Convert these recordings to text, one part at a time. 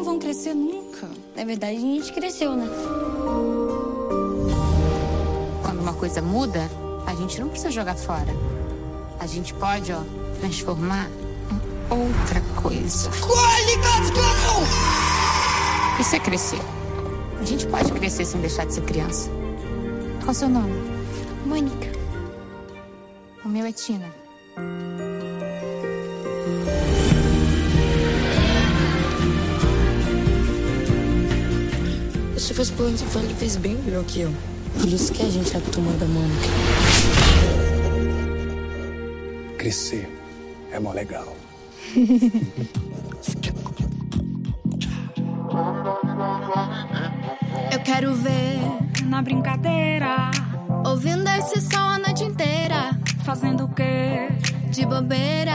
não vão crescer nunca. Na verdade, a gente cresceu, né? Quando uma coisa muda, a gente não precisa jogar fora. A gente pode, ó, transformar em outra coisa. Isso é crescer. A gente pode crescer sem deixar de ser criança. Qual o seu nome? Mônica. O meu é Tina. Se fosse por onde ele fez bem melhor que eu. Por isso que a gente é a turma da Mônica. Crescer é mó legal. Eu quero ver na brincadeira, Ouvindo esse som a noite inteira. fazendo o quê? De bobeira.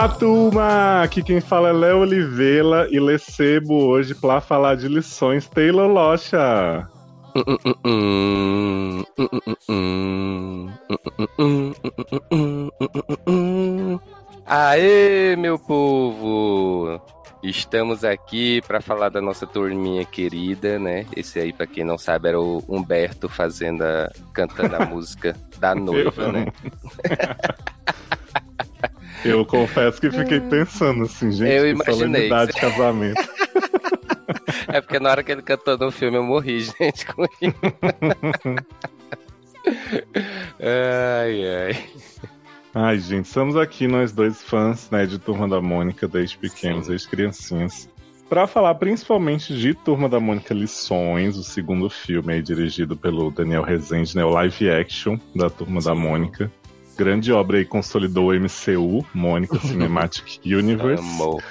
Olá, turma! Aqui quem fala é Léo Oliveira e recebo hoje para falar de lições Taylor Locha. Aê, meu povo! Estamos aqui para falar da nossa turminha querida, né? Esse aí, para quem não sabe, era o Humberto fazendo a, cantando a música da noiva, né? Eu confesso que fiquei pensando assim, gente, Eu imaginei. solenidade de casamento. É porque na hora que ele cantou no filme eu morri, gente, com isso. ai, ai. Ai, gente, estamos aqui nós dois fãs, né, de Turma da Mônica, desde pequenos, Sim. desde criancinhas. Pra falar principalmente de Turma da Mônica Lições, o segundo filme aí dirigido pelo Daniel Rezende, né, o live action da Turma da Mônica. Grande obra aí consolidou o MCU, Mônica Cinematic Universe. Amor.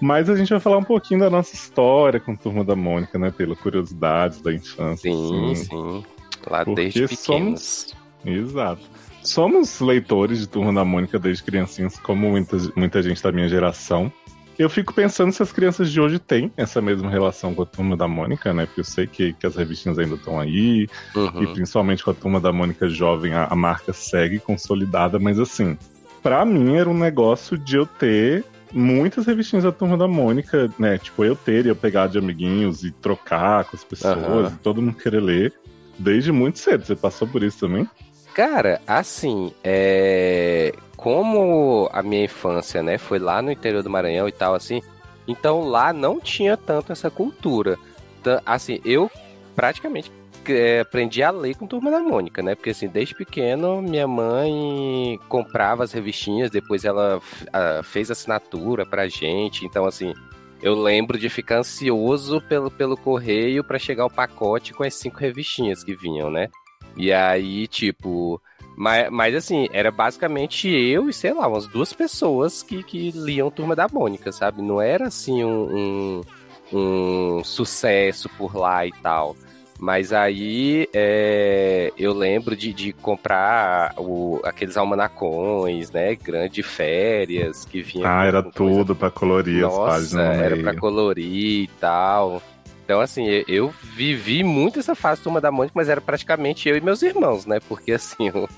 Mas a gente vai falar um pouquinho da nossa história com Turma da Mônica, né, pela curiosidades da infância. Sim, assim. sim. Lá Porque desde somos- pequenos. Exato. Somos leitores de Turma da Mônica desde criancinhas, como muita, muita gente da minha geração. Eu fico pensando se as crianças de hoje têm essa mesma relação com a Turma da Mônica, né? Porque eu sei que, que as revistinhas ainda estão aí, e Uhum. principalmente com a Turma da Mônica jovem, a, a marca segue consolidada, mas assim, pra mim era um negócio de eu ter muitas revistinhas da Turma da Mônica, né? Tipo, eu ter e eu pegar de amiguinhos e trocar com as pessoas, e todo mundo querer ler. Desde muito cedo, você passou por isso também? Cara, assim, é... como a minha infância, né, foi lá no interior do Maranhão e tal, assim, então lá não tinha tanto essa cultura. Tan- Assim, eu praticamente é, aprendi a ler com Turma da Mônica, né, porque assim, desde pequeno minha mãe comprava as revistinhas, depois ela ah, fez assinatura pra gente, então assim, eu lembro de ficar ansioso pelo, pelo correio pra chegar o pacote com as cinco revistinhas que vinham, né? E aí, tipo. Mas, mas assim, era basicamente eu e, sei lá, umas duas pessoas que, que liam Turma da Mônica, sabe? Não era assim um, um, um sucesso por lá e tal. Mas aí é, eu lembro de, de comprar o, aqueles almanacões, né? Grande férias que vinha. Ah, era tudo pra colorir as nossa, páginas no era pra colorir e tal. Então, assim, eu- eu vivi muito essa fase Turma da Mônica, mas era praticamente eu e meus irmãos, né? Porque, assim, o,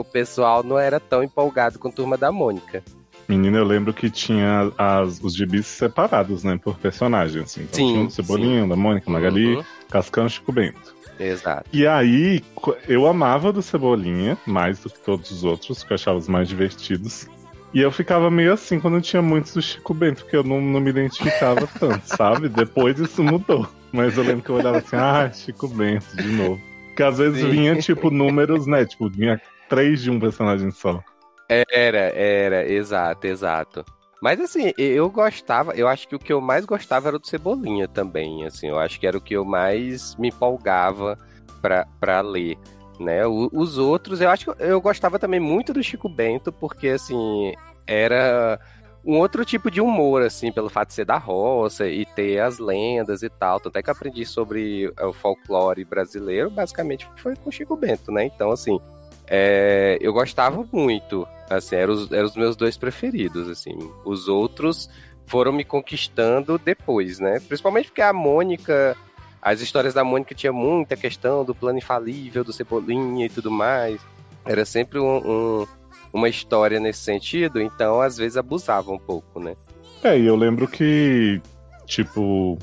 o pessoal não era tão empolgado com Turma da Mônica. Menina, eu lembro que tinha as, os gibis separados, né? Por personagem, assim. Então Sim, tinha o Cebolinha, da Mônica, Magali, Uhum, Cascão e Chico Bento. exato. E aí, eu amava do Cebolinha, mais do que todos os outros, que eu achava os mais divertidos. E eu ficava meio assim quando tinha muitos do Chico Bento, porque eu não, não me identificava tanto, sabe? Depois isso mudou. Mas eu lembro que eu olhava assim, ah, Chico Bento, de novo. Porque às vezes Sim. vinha, tipo, números, né? Tipo, vinha três de um personagem só. Era, era, exato, exato. Mas assim, eu gostava, eu acho que o que eu mais gostava era do Cebolinha também, assim, eu acho que era o que eu mais me empolgava pra, pra ler, né? O- os outros, eu acho que eu gostava também muito do Chico Bento, porque assim, era um outro tipo de humor, assim, pelo fato de ser da roça e ter as lendas e tal. Tanto é que aprendi sobre é, o folclore brasileiro, basicamente foi com Chico Bento, né? Então, assim, é, eu gostava muito. Assim, eram os, eram os meus dois preferidos, assim. Os outros foram me conquistando depois, né? Principalmente porque a Mônica, as histórias da Mônica tinha muita questão do plano infalível, do Cebolinha e tudo mais. Era sempre um, um, uma história nesse sentido, então às vezes abusava um pouco, né? É, e eu lembro que, tipo,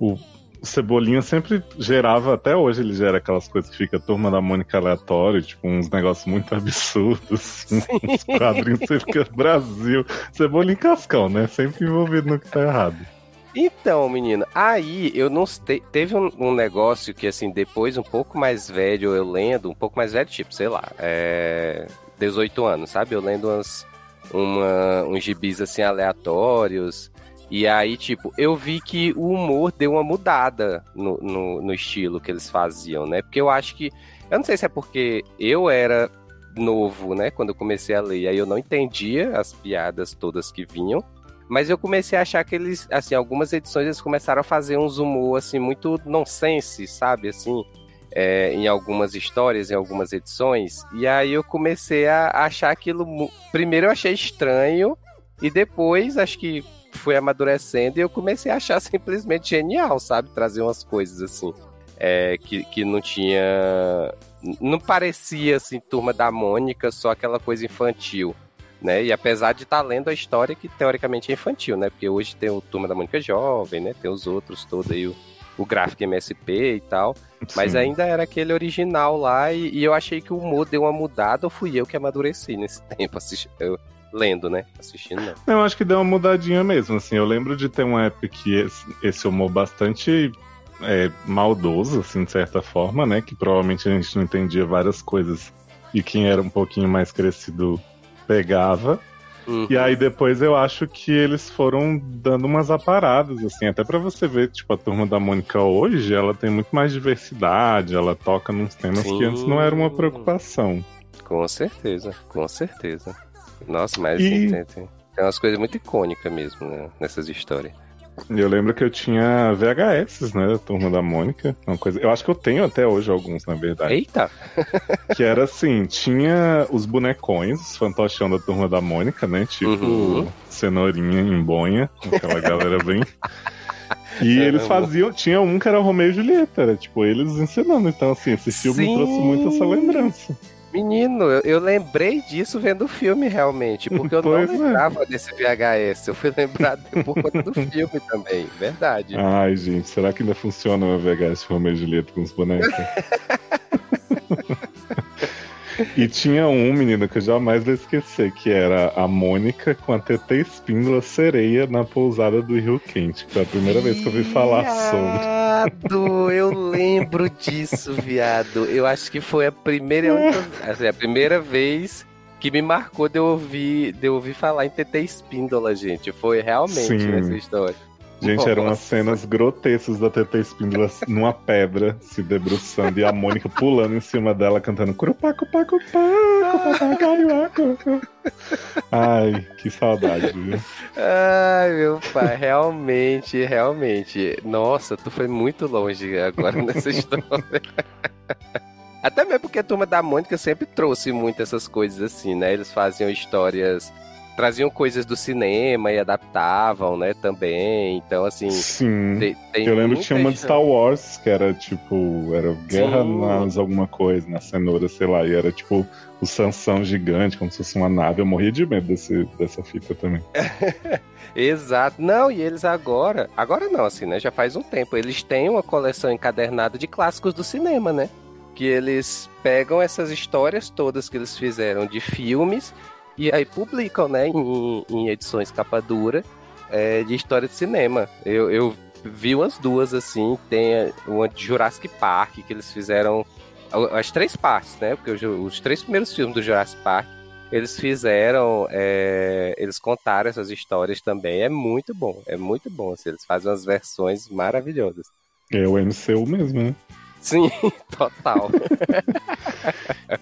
o Cebolinha sempre gerava, até hoje ele gera aquelas coisas que fica turma da Mônica aleatório, tipo, uns negócios muito absurdos. uns quadrinhos você fica Brasil. Cebolinha e Cascão, né? Sempre envolvido no que tá errado. Então, menino, aí eu não te, teve um, um, negócio que assim depois um pouco mais velho eu lendo, um pouco mais velho tipo, sei lá, é 18 anos, sabe? Eu lendo umas uma, uns gibis assim aleatórios. E aí, tipo, eu vi que o humor deu uma mudada no, no, no, estilo que eles faziam, né? Porque eu acho que. Eu não sei se é porque eu era novo, né? Quando eu comecei a ler. Aí eu não entendia as piadas todas que vinham. Mas eu comecei a achar que eles, assim, algumas edições eles começaram a fazer uns humor, assim, muito nonsense, sabe? Assim, é, em algumas histórias, em algumas edições. E aí eu comecei a achar aquilo. Primeiro eu achei estranho, e depois acho que foi amadurecendo e eu comecei a achar simplesmente genial, sabe? Trazer umas coisas assim. É, que, que não tinha. Não parecia assim, turma da Mônica, só aquela coisa infantil. Né? E apesar de estar tá lendo a história que teoricamente é infantil, né? Porque hoje tem o Turma da Mônica Jovem, né? Tem os outros todos aí, o, o gráfico MSP e tal. Mas ainda era aquele original lá e, e, eu achei que o humor deu uma mudada ou fui eu que amadureci nesse tempo assisti, eu, lendo, né? Assistindo, não. Eu acho que deu uma mudadinha mesmo, assim. Eu lembro de ter uma época que esse, esse humor bastante é, maldoso, assim, de certa forma, né? Que provavelmente a gente não entendia várias coisas e quem era um pouquinho mais crescido pegava. Uhum. E aí depois eu acho que eles foram dando umas aparadas, assim, até para você ver, tipo, a turma da Mônica hoje, ela tem muito mais diversidade, ela toca nos temas Sim. que antes não era uma preocupação. Com certeza, com certeza. Nossa, mas e... tem, tem, tem umas coisas muito icônicas mesmo né, nessas histórias. Eu lembro que eu tinha VHS, né? Da Turma da Mônica. Uma coisa... Eu acho que eu tenho até hoje alguns, na verdade. Eita! que era assim: tinha os bonecões, os fantochão da Turma da Mônica, né? Tipo uhum. cenourinha em bonha, aquela galera bem. E é, eles faziam. Tinha um que era Romeu e Julieta, era tipo eles ensinando. Então, assim, esse filme Sim. trouxe muito essa lembrança. Menino, eu, eu, lembrei disso vendo o filme realmente, porque eu pois não é. lembrava é. desse VHS. Eu fui lembrado por conta do filme também, verdade. Ai, gente, será que ainda funciona o VHS Romeo e Julieta com os bonecos? E tinha um menino que eu jamais vou esquecer, que era a Mônica com a TT Espíndola sereia na pousada do Rio Quente. Foi a primeira vez que eu ouvi falar sobre. Eu lembro disso, viado. Eu acho que foi a primeira, assim, a primeira vez que me marcou de eu ouvir, de eu ouvir falar em TT Espíndola, gente. Foi realmente Sim. nessa história. Gente, Nossa. eram umas cenas grotescas da TT Espíndola numa pedra, se debruçando, e a Mônica pulando em cima dela, cantando Curupaco, paco, paco, papagaio, Ai, que saudade, viu? Ai, meu pai, realmente, realmente. Nossa, tu foi muito longe agora nessa história. Até mesmo porque a turma da Mônica sempre trouxe muito essas coisas assim, né? Eles faziam histórias traziam coisas do cinema e adaptavam, né, também. Então, assim. Sim. Tem, tem eu lembro que tinha uma de Star Wars, que era tipo. Era Guerra Sim. nas alguma coisa, na cenoura, sei lá. E era tipo o Sansão gigante, como se fosse uma nave. Eu morria de medo desse, dessa fita também. Exato. Não, e eles agora. Agora não, assim, né? Já faz um tempo. Eles têm uma coleção encadernada de clássicos do cinema, né? Que eles pegam essas histórias todas que eles fizeram de filmes e aí publicam, né, em, em edições capa dura é, de história de cinema. Eu, eu vi umas duas, assim, tem uma de Jurassic Park, que eles fizeram as três partes, né, porque os, os três primeiros filmes do Jurassic Park, eles fizeram, é, eles contaram essas histórias também, é muito bom, é muito bom, assim, eles fazem umas versões maravilhosas. É o MCU mesmo, né? Sim, total.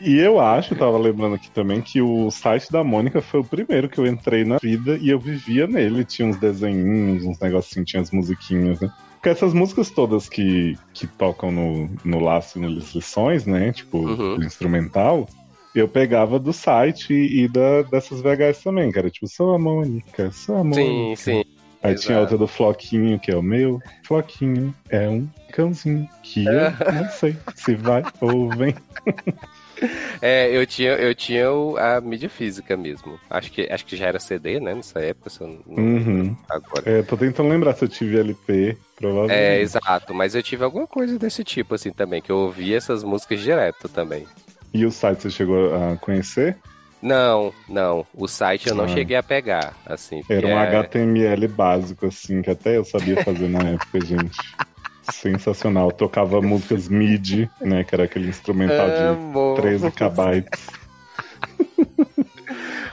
e eu acho, tava lembrando aqui também, que o site da Mônica foi o primeiro que eu entrei na vida e eu vivia nele. Tinha uns desenhinhos, uns negocinhos, tinha as musiquinhas, né? Porque essas músicas todas que, que tocam no, no laço e nas lições, né? Tipo, uhum. instrumental, eu pegava do site e da, dessas VHS também, cara. Tipo, sou a Mônica, sou a Mônica. Sim, sim. Aí Exato. tinha outra do Floquinho, que é o meu. Floquinho é um cãozinho que eu não sei se vai ou vem. É, eu tinha, eu tinha a mídia física mesmo. Acho que, acho que já era CD, né? Nessa época, se eu não Uhum. agora. É, tô tentando lembrar se eu tive LP, provavelmente. É, exato, mas eu tive alguma coisa desse tipo assim também, que eu ouvia essas músicas direto também. E o site você chegou a conhecer? Não, não, o site eu não Ah. cheguei a pegar, assim. Era um é- HTML básico, assim, que até eu sabia fazer na época, gente. Sensacional. Tocava músicas MIDI, né? Que era aquele instrumental de Amo. 13 kbytes.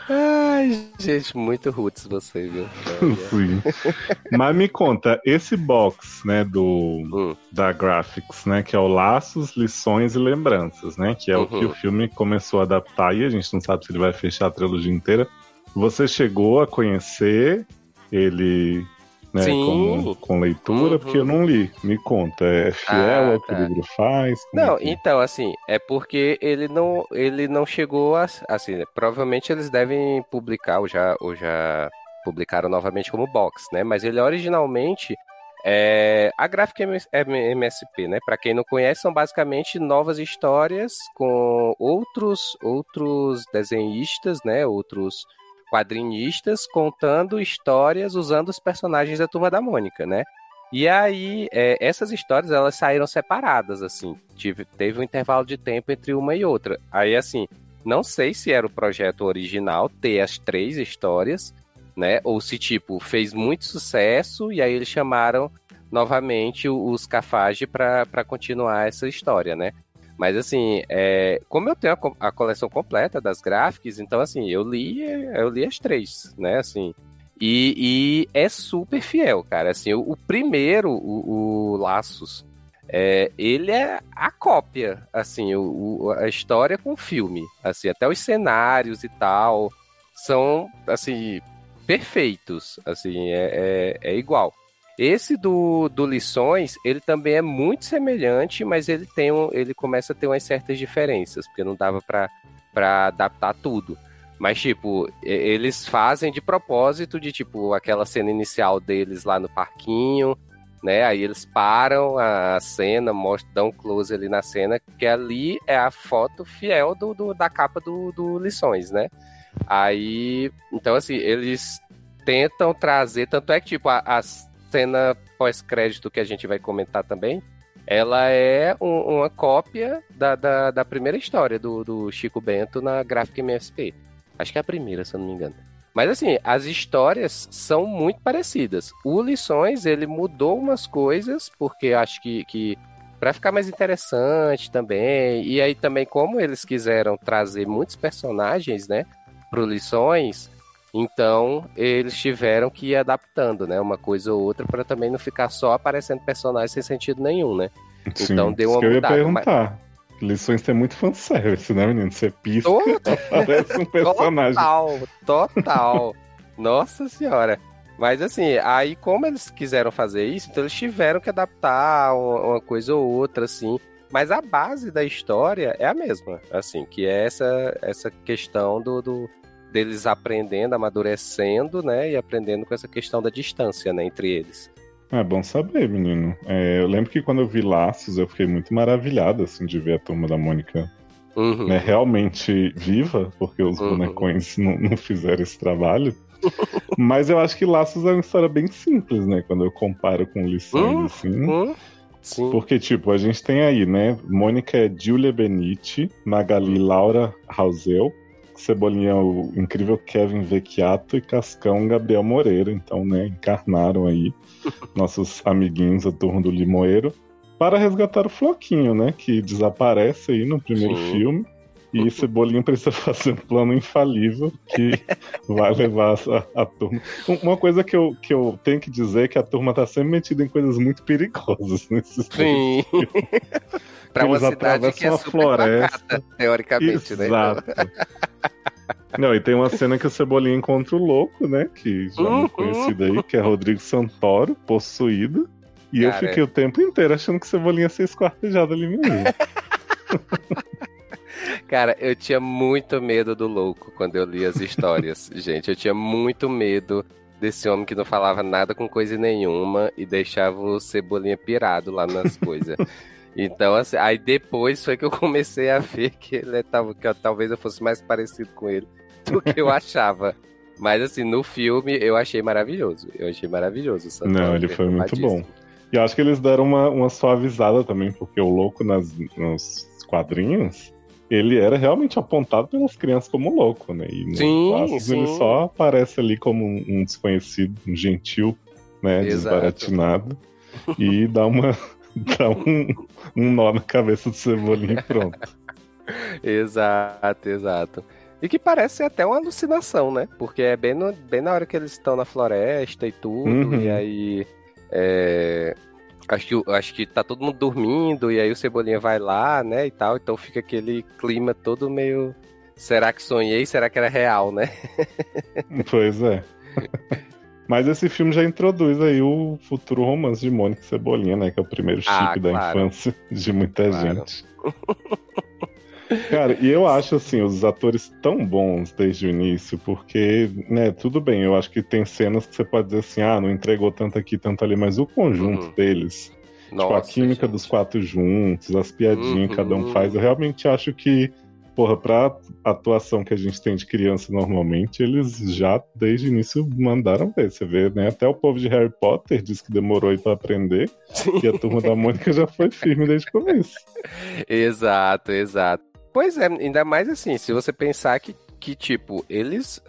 Ai, gente, muito roots você, viu? Sim. Mas me conta, esse box, né, do Hum. da Graphics, né, que é o Laços, Lições e Lembranças, né, que é o que Uhum. o filme começou a adaptar e a gente não sabe se ele vai fechar a trilogia inteira. Você chegou a conhecer ele, né, Sim. como, com leitura, Uhum. porque eu não li. Me conta, é fiel Ah, ao que tá. o livro faz? Não, é que- então, assim, é porque ele não, ele não chegou a. Assim, provavelmente eles devem publicar, ou já, ou já publicaram novamente como box, né? Mas ele originalmente. É, a gráfica MS MSP, né? Para quem não conhece, são basicamente novas histórias com outros outros desenhistas, né? Outros quadrinistas contando histórias usando os personagens da Turma da Mônica, né? E aí, é, essas histórias, elas saíram separadas, assim. Tive, teve um intervalo de tempo entre uma e outra. Aí, assim, não sei se era o projeto original ter as três histórias, né? Ou se, tipo, fez muito sucesso e aí eles chamaram novamente os Cafage para continuar essa história, né? Mas, assim, é, como eu tenho a, a coleção completa das gráficas, então, assim, eu li, eu li as três, né? Assim, e, e é super fiel, cara. Assim, o, o primeiro, o, o Laços, é, ele é a cópia, assim, o- a história com o filme. Assim, até os cenários e tal são, assim, perfeitos. Assim, é, é, é igual. Esse do, do Lições, ele também é muito semelhante, mas ele tem um, ele começa a ter umas certas diferenças, porque não dava pra adaptar tudo. Mas, tipo, eles fazem de propósito de, tipo, aquela cena inicial deles lá no parquinho, né? Aí eles param a cena, mostram, dão um close ali na cena, que ali é a foto fiel do, do- da capa do, do Lições, né? Aí, então, assim, eles tentam trazer, tanto é que, tipo, a, a cena pós-crédito que a gente vai comentar também, ela é um- uma cópia da, da, da primeira história do, do Chico Bento na Gráfica MSP. Acho que é a primeira, se eu não me engano. Mas assim, as histórias são muito parecidas. O Lições, ele mudou umas coisas, porque acho que, que para ficar mais interessante também. E aí também, como eles quiseram trazer muitos personagens, né, pro Lições, então eles tiveram que ir adaptando, né, uma coisa ou outra para também não ficar só aparecendo personagens sem sentido nenhum, né? Então deu uma que eu ia mudada, perguntar. Lições tem muito fanservice, né, menino? Você pisca, Todo- aparece um personagem. Total, total. Nossa senhora. Mas assim, aí como eles quiseram fazer isso, então eles tiveram que adaptar uma, uma coisa ou outra, assim. Mas a base da história é a mesma, assim, que é essa, essa questão do, do- deles aprendendo, amadurecendo, né? E aprendendo com essa questão da distância, né, entre eles. É bom saber, menino. É, eu lembro que quando eu vi Laços, eu fiquei muito maravilhado, assim, de ver a turma da Mônica Uhum. né, realmente viva, porque os Uhum. bonecões não, não fizeram esse trabalho. Mas eu acho que Laços é uma história bem simples, né? Quando eu comparo com Lições, Hum, assim. Hum? Sim. Porque, tipo, a gente tem aí, né? Mônica é Giulia Benitti, Magali Laura Rausel, Cebolinha o incrível Kevin Vecchiato e Cascão Gabriel Moreira. Então, né, encarnaram aí nossos amiguinhos, a turma do Limoeiro, para resgatar o Floquinho, né? Que desaparece aí no primeiro Sim. filme. E Cebolinha precisa fazer um plano infalível que vai levar a, a turma. Um- Uma coisa que eu, que eu tenho que dizer é que a turma tá sempre metida em coisas muito perigosas nesses Sim. pra uma cidade que é super floresta. pacata, teoricamente, né? Exato. Não, e tem uma cena que o Cebolinha encontra o louco, né? Que já é Uhum. muito conhecido aí, que é Rodrigo Santoro, possuído. E eu Cara, fiquei o tempo inteiro achando que o Cebolinha ia ser esquartejado ali mesmo. Cara, eu tinha muito medo do louco quando eu li as histórias, gente. Eu tinha muito medo desse homem que não falava nada com coisa nenhuma e deixava o Cebolinha pirado lá nas coisas. Então, assim, aí depois foi que eu comecei a ver que ele tava, que eu, talvez eu fosse mais parecido com ele do que eu achava. Mas assim, no filme eu achei maravilhoso. Eu achei maravilhoso. Não, ele foi muito bom. E eu acho que eles deram uma, uma suavizada também, porque o louco nas, nos quadrinhos, ele era realmente apontado pelas crianças como louco, né? E nos Sim, clássicos ele sim. só aparece ali como um, um desconhecido, um gentil, né? Exato. Desbaratinado. E dá uma. dá um, um nó na cabeça do Cebolinha e pronto. Exato, exato. E que parece até uma alucinação, né? Porque é bem, no- bem na hora que eles estão na floresta e tudo, Uhum. e aí. é, Acho que, acho que tá todo mundo dormindo, e aí o Cebolinha vai lá, né? E tal, então fica aquele clima todo meio. Será que sonhei? Será que era real, né? Pois é. Mas esse filme já introduz aí o futuro romance de Mônica e Cebolinha, né? Que é o primeiro chip Ah, da claro. infância de muita Claro. gente. Cara, e eu acho assim, os atores tão bons desde o início, porque, né, tudo bem, eu acho que tem cenas que você pode dizer assim, ah, não entregou tanto aqui, tanto ali, mas o conjunto Uhum. deles, tipo, a Nossa, química gente. dos quatro juntos, as piadinhas que cada um Uhum. faz, eu realmente acho que, porra, pra atuação que a gente tem de criança normalmente, eles já desde o início mandaram ver. Você vê, né? Até o povo de Harry Potter diz que demorou aí pra aprender, e a turma da Mônica já foi firme desde o começo. Exato, exato. Pois é, ainda mais assim, se você pensar que, que tipo, eles.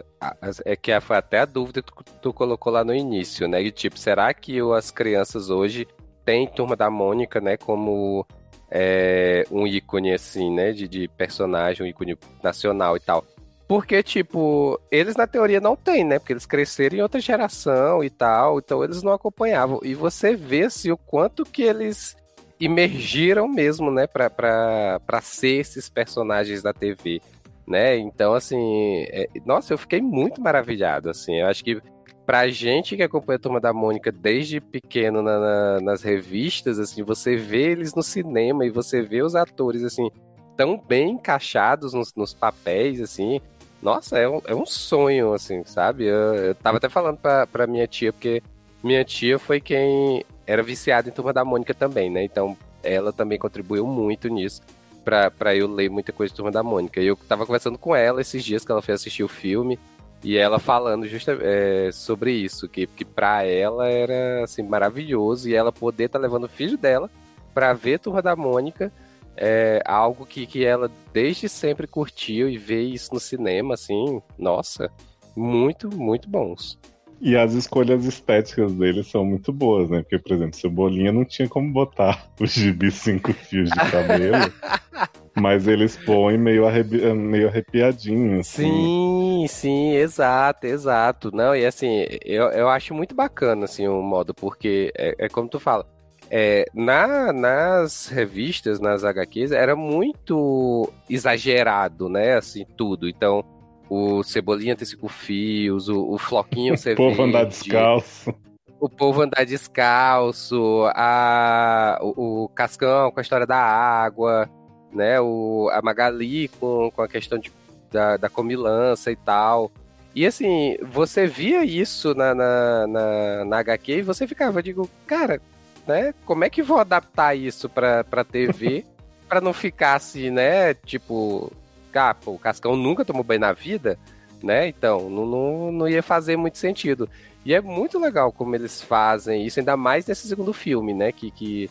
É que foi até a dúvida que tu, tu colocou lá no início, né? E tipo, será que as crianças hoje têm Turma da Mônica, né? Como é, um ícone, assim, né? De, de personagem, um ícone nacional e tal. Porque, tipo, eles na teoria não têm, né? Porque eles cresceram em outra geração e tal, então eles não acompanhavam. E você vê, assim, o quanto que eles imergiram mesmo, né, pra, pra, pra ser esses personagens da TV, né? Então, assim, é- nossa, eu fiquei muito maravilhado, assim. Eu acho que pra gente que acompanha a Turma da Mônica desde pequeno na- na- nas revistas, assim, você vê eles no cinema e você vê os atores, assim, tão bem encaixados nos, nos papéis, assim. Nossa, é um, é um sonho, assim, sabe? Eu, eu tava até falando pra, pra minha tia, porque minha tia foi quem era viciada em Turma da Mônica também, né? Então ela também contribuiu muito nisso pra, pra eu ler muita coisa de Turma da Mônica. E eu tava conversando com ela esses dias que ela foi assistir o filme e ela falando justa, é, sobre isso, que, que pra ela era assim, maravilhoso e ela poder estar levando o filho dela pra ver Turma da Mônica é algo que, que ela desde sempre curtiu e ver isso no cinema, assim, nossa, muito, muito bons. E as escolhas estéticas deles são muito boas, né? Porque, por exemplo, Cebolinha não tinha como botar os gibis cinco fios de cabelo, mas eles põem meio, arrebi meio arrepiadinho, assim. Sim, sim, exato, exato. Não, e assim, eu, eu acho muito bacana, assim, o modo, porque é, é como tu fala, é, na, nas revistas, nas HQs, era muito exagerado, né, assim, tudo. Então, o Cebolinha tem cinco fios, o, o Floquinho O ser povo andar descalço. o povo andar descalço, a, o, o Cascão com a história da água, né? O, a Magali com, com a questão de, da, da comilança e tal. E assim, você via isso na, na, na, na HQ e você ficava, digo, cara, né? Como é que vou adaptar isso pra, pra TV pra não ficar assim, né? Tipo, ah, pô, o Cascão nunca tomou banho na vida, né? Então, não, não, não ia fazer muito sentido. E é muito legal como eles fazem isso, ainda mais nesse segundo filme, né? Que, que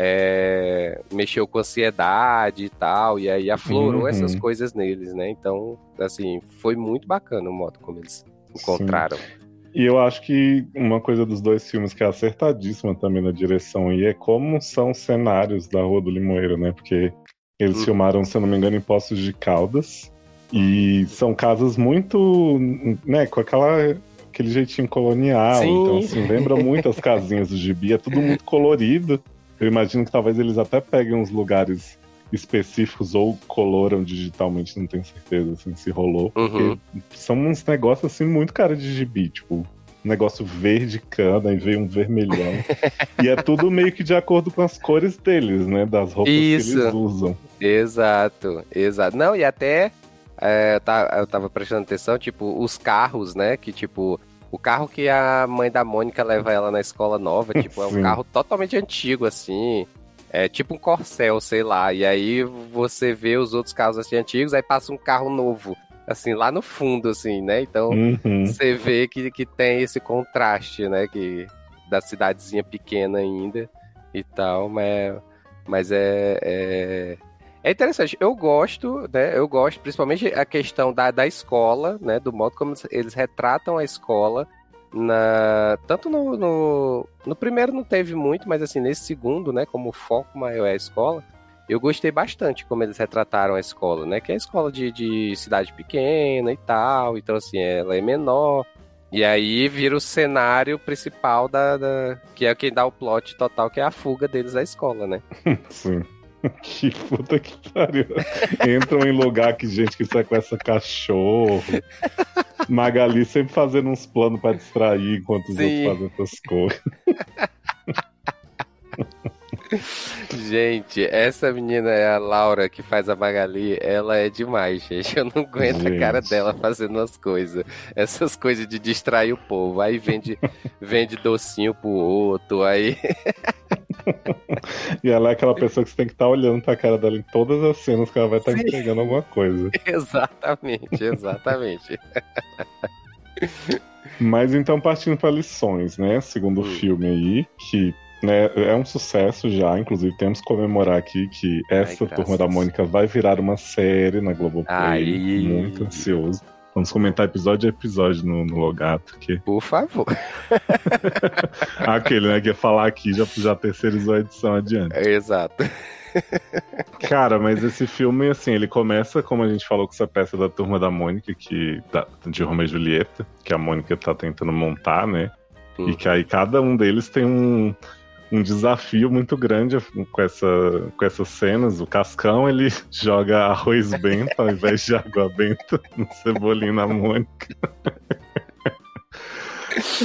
é, mexeu com ansiedade e tal, e aí aflorou Uhum. essas coisas neles, né? Então, assim, foi muito bacana o modo como eles encontraram. E eu acho que uma coisa dos dois filmes que é acertadíssima também na direção e é como são os cenários da Rua do Limoeiro, né? Porque eles Uhum. filmaram, se eu não me engano, em Poços de Caldas. E são casas muito, né, com aquela aquele jeitinho colonial. Sim. Então, assim, lembra muito as casinhas do gibi, é tudo muito colorido. Eu imagino que talvez eles até peguem uns lugares específicos ou coloram digitalmente, não tenho certeza assim, se rolou. Porque Uhum. são uns negócios assim muito cara de gibi, tipo, um negócio verde cana e veio um vermelhão. e é tudo meio que de acordo com as cores deles, né? Das roupas Isso. que eles usam. Exato, exato. Não, e até é, tá- eu tava prestando atenção, tipo, os carros, né? Que, tipo, O carro que a mãe da Mônica leva ela na escola nova, tipo, é um carro totalmente antigo, assim. É tipo um Corcel, sei lá. E aí você vê os outros carros assim antigos, aí passa um carro novo, assim, lá no fundo, assim, né? Então Uhum. você vê que, que tem esse contraste, né? Que, da cidadezinha pequena ainda e tal, mas, mas é, é, é interessante. Eu gosto, né? Eu gosto, principalmente a questão da, da escola, né? Do modo como eles retratam a escola. Na, tanto no, no, no primeiro não teve muito, mas assim, nesse segundo, né? Como o foco maior é a escola, eu gostei bastante como eles retrataram a escola, né? Que é a escola de, de cidade pequena e tal. Então, assim, ela é menor. E aí vira o cenário principal da, da- Que é quem dá o plot total, que é a fuga deles da escola, né? Sim. Que puta que pariu. Entram em lugar que gente que sequestra cachorro. Magali sempre fazendo uns planos pra distrair enquanto os Sim. outros fazem outras coisas. Gente, essa menina é a Laura que faz a Magali, ela é demais, gente. Eu não aguento a cara Gente. dela fazendo as coisas. Essas coisas de distrair o povo. Aí vende, vende docinho pro outro, aí. E ela é aquela pessoa que você tem que estar olhando pra cara dela em todas as cenas que ela vai estar Sim. entregando alguma coisa. exatamente, exatamente. Mas então, partindo para lições, né? Segundo o Hum. filme aí, que né, é um sucesso já, inclusive temos que comemorar aqui que essa graças. Turma da Mônica vai virar uma série na Globoplay. Ai. Muito ansioso. Vamos comentar episódio a episódio no, no Logato, que Por favor. aquele, né, que ia falar aqui já, já terceirizou a edição adiante. Exato. Cara, mas esse filme, assim, ele começa, como a gente falou, com essa peça da Turma da Mônica, que, da, de Romeo e Julieta, que a Mônica tá tentando montar, né? Hum. E que aí cada um deles tem um, um desafio muito grande com, essa, com essas cenas. O Cascão, ele joga arroz bento ao invés de água benta no cebolinho na Mônica.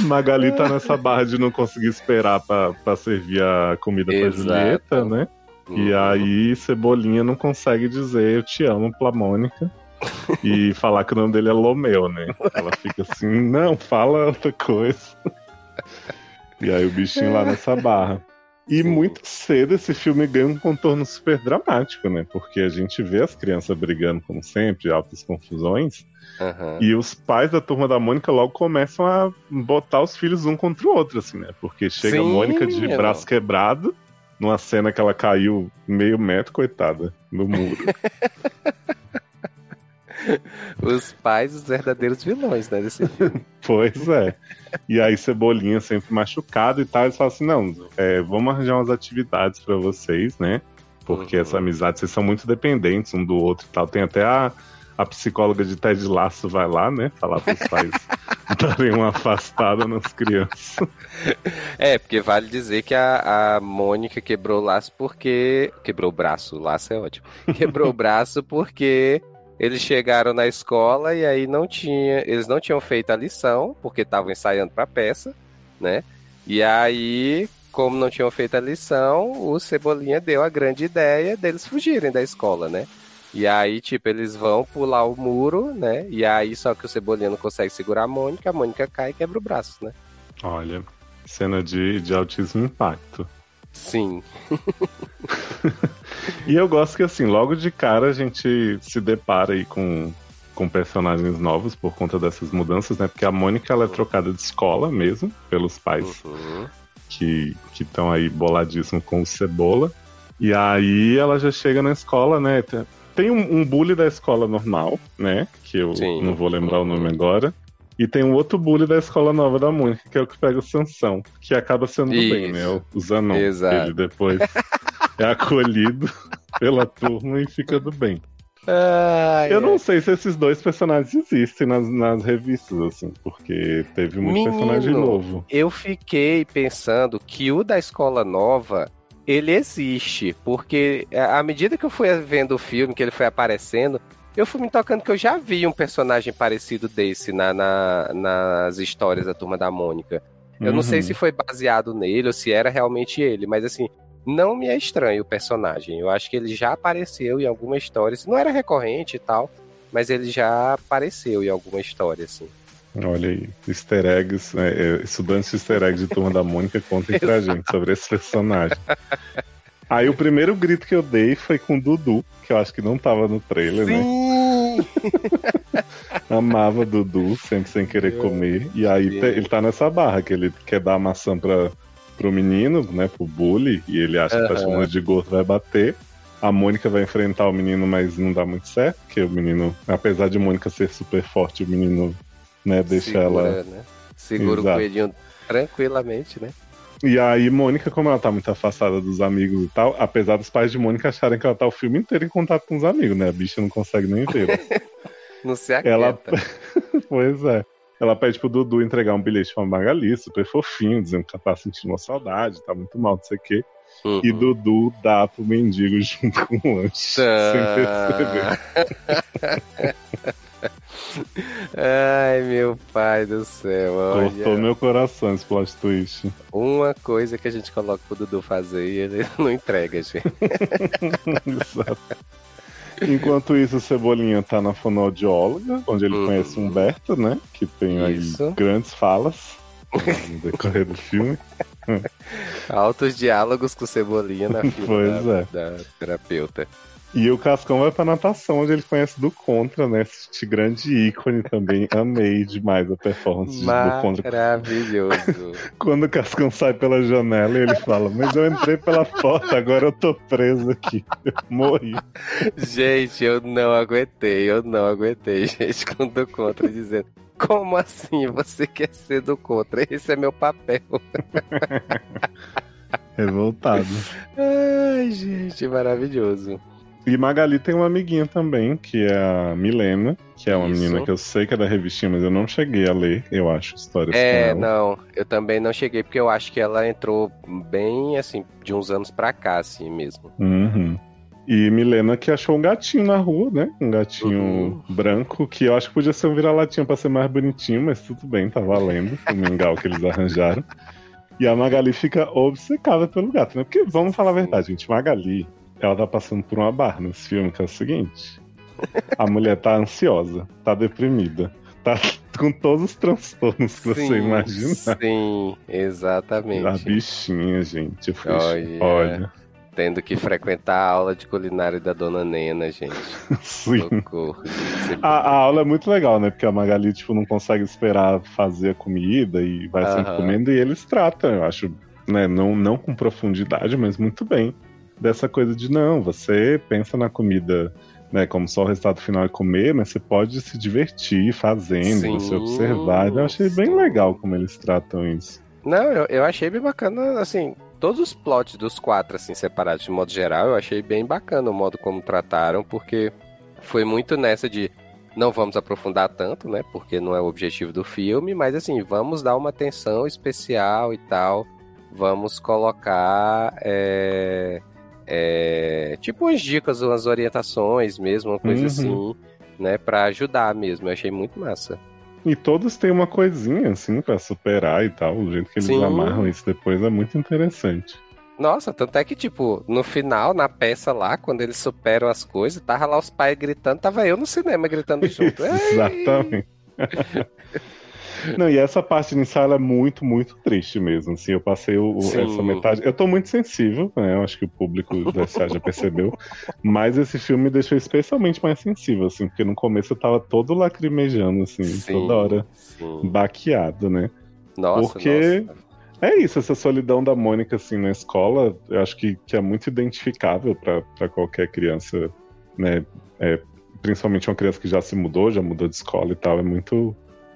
Magali tá nessa barra de não conseguir esperar pra, pra servir a comida pra Exato. Julieta, né? E Uhum. aí Cebolinha não consegue dizer eu te amo pra Mônica. e falar que o nome dele é Lomeu, né? Ela fica assim, não, fala outra coisa. E aí o bichinho lá nessa barra. E Sim. muito cedo esse filme ganha um contorno super dramático, né? Porque a gente vê as crianças brigando, como sempre, altas confusões. Aham. E os pais da turma da Mônica logo começam a botar os filhos um contra o outro, assim, né? Porque chega a Sim, Mônica de braço quebrado, numa cena que ela caiu meio metro, coitada, no muro. Os pais, os verdadeiros vilões, né? Desse filme. pois é. E aí Cebolinha sempre machucado e tal, eles falam assim, não, é, vamos arranjar umas atividades pra vocês, né? Porque Uhum. essa amizade, vocês são muito dependentes um do outro e tal. Tem até a, a psicóloga de Ted Laço vai lá, né? Falar pros pais darem uma afastada nas crianças. É, porque vale dizer que a, a Mônica quebrou o laço porque. Quebrou o braço, o laço é ótimo. Quebrou o braço porque eles chegaram na escola e aí não tinha. Eles não tinham feito a lição, porque estavam ensaiando pra peça, né? E aí, como não tinham feito a lição, o Cebolinha deu a grande ideia deles fugirem da escola, né? E aí, tipo, eles vão pular o muro, né? E aí, só que o Cebolinha não consegue segurar a Mônica, a Mônica cai e quebra o braço, né? Olha, cena de, de altíssimo impacto. Sim. E eu gosto que, assim, logo de cara a gente se depara aí com, com personagens novos por conta dessas mudanças, né? Porque a Mônica, ela é trocada de escola mesmo, pelos pais Uhum. que estão aí boladíssimos com o Cebola. E aí ela já chega na escola, né? Tem- Tem um, um bully da escola normal, né? Que eu Sim. não vou lembrar o nome agora. E tem um outro bully da escola nova da Mônica, que é o que pega o Sansão, que acaba sendo do bem, Isso. né? O- Zanon. Exato. Ele depois é acolhido pela turma e fica do bem. Ai, Eu não sei se esses dois personagens existem nas, nas revistas, assim, porque teve muito Menino. personagem novo. Eu fiquei pensando que o da escola nova ele existe, porque é, à medida que eu fui vendo o filme, que ele foi aparecendo, eu fui me tocando que eu já vi um personagem parecido desse na, na- nas histórias da Turma da Mônica. Eu não sei Uhum. se foi baseado nele ou se era realmente ele, mas assim, não me é estranho o personagem. Eu acho que ele já apareceu em alguma história. Se não era recorrente e tal, mas ele já apareceu em alguma história, assim. Olha aí, easter eggs, é, é, estudantes de easter eggs de Turma da Mônica, contem pra gente sobre esse personagem. Aí o primeiro grito que eu dei foi com o Dudu, que eu acho que não tava no trailer, né? Sim! Amava Dudu, sempre sem querer comer. E aí te- ele tá nessa barra, que ele quer dar a maçã pra, pro menino, né? Pro bully, e ele acha que tá chamando de gordo, vai bater. A Mônica vai enfrentar o menino, mas não dá muito certo, porque o menino, apesar de Mônica ser super forte, o menino, né, deixa Segura, ela. né? Segura Exato. o coelhinho tranquilamente, né? E aí, Mônica, como ela tá muito afastada dos amigos e tal, apesar dos pais de Mônica acharem que ela tá o filme inteiro em contato com os amigos, né? A bicha não consegue nem ver. Não se aquieta. Ela- pois é. Ela pede pro Dudu entregar um bilhete pra Magali, super fofinho, dizendo que ela tá sentindo uma saudade, tá muito mal, não sei o quê. Uhum. E Dudu dá pro mendigo junto com o lanche. Sem perceber. Ai, meu pai do céu. Olha, Cortou meu coração esse plot twist. uma coisa que a gente coloca pro Dudu fazer e ele não entrega, gente. Exato. Enquanto isso, o Cebolinha tá na fonoaudióloga, onde ele Uhum. conhece o Humberto, né? Que tem Isso. aí grandes falas no decorrer do filme. Altos diálogos com Cebolinha na fila Pois da, é. da terapeuta. E o Cascão vai pra natação, onde ele conhece do Contra, né? Este grande ícone também. Amei demais a performance do Contra. Maravilhoso. Quando o Cascão sai pela janela, ele fala: Mas eu entrei pela porta, agora eu tô preso aqui. Eu morri. gente, eu não aguentei, eu não aguentei, gente, com do contra dizendo. Como assim você quer ser do contra? Esse é meu papel. Revoltado. Ai, gente, maravilhoso. E Magali tem uma amiguinha também, que é a Milena, que é uma Isso. menina que eu sei que é da revistinha, mas eu não cheguei a ler, eu acho, histórias É, com ela. não, eu também não cheguei, porque eu acho que ela entrou bem, assim, de uns anos pra cá, assim mesmo. Uhum. E Milena que achou um gatinho na rua, né? Um gatinho Uhum. branco, que eu acho que podia ser um vira-latinha pra ser mais bonitinho, mas tudo bem, tá valendo. O mingau que eles arranjaram. E a Magali fica obcecada pelo gato, né? Porque, vamos falar a verdade, gente, Magali, ela tá passando por uma barra nesse filme, que é o seguinte. A mulher tá ansiosa, tá deprimida, tá com todos os transtornos que você imagina. Sim, exatamente. A bichinha, gente. Fui, Olha. olha Tendo que frequentar a aula de culinária da dona Nena, gente. sim. Socorro. gente. A, a aula é muito legal, né? Porque a Magali, tipo, não consegue esperar fazer a comida e vai sempre comendo e eles tratam, eu acho, né? Não, não com profundidade, mas muito bem. Dessa coisa de, não, você pensa na comida, né? Como só o resultado final é comer, mas você pode se divertir fazendo, Sim, você observar. Eu achei bem legal como eles tratam isso. Não, eu, eu achei bem bacana, assim, todos os plots dos quatro, assim, separados de modo geral, eu achei bem bacana o modo como trataram, porque foi muito nessa de não vamos aprofundar tanto, né, porque não é o objetivo do filme, mas assim, vamos dar uma atenção especial e tal, vamos colocar, é, é, tipo umas dicas, umas orientações mesmo, uma coisa Uhum. assim, né, pra ajudar mesmo, eu achei muito massa. E todos têm uma coisinha, assim, pra superar e tal. O jeito que eles Sim. amarram isso depois é muito interessante. Nossa, tanto é que, tipo, no final, na peça lá, quando eles superam as coisas, tava lá os pais gritando, tava eu no cinema gritando junto. Exatamente. Não, e essa parte inicial é muito, muito triste mesmo. Assim, eu passei o- essa metade. Eu tô muito sensível, né? Eu acho que o público da SA já percebeu. Mas esse filme me deixou especialmente mais sensível, assim, porque no começo eu tava todo lacrimejando, assim, Sim, toda hora sim. baqueado, né? Nossa, Porque- nossa. É isso, essa solidão da Mônica, assim, na escola, eu acho que, que é muito identificável pra qualquer criança, né? É, principalmente uma criança que já se mudou, já mudou de escola e tal, é muito.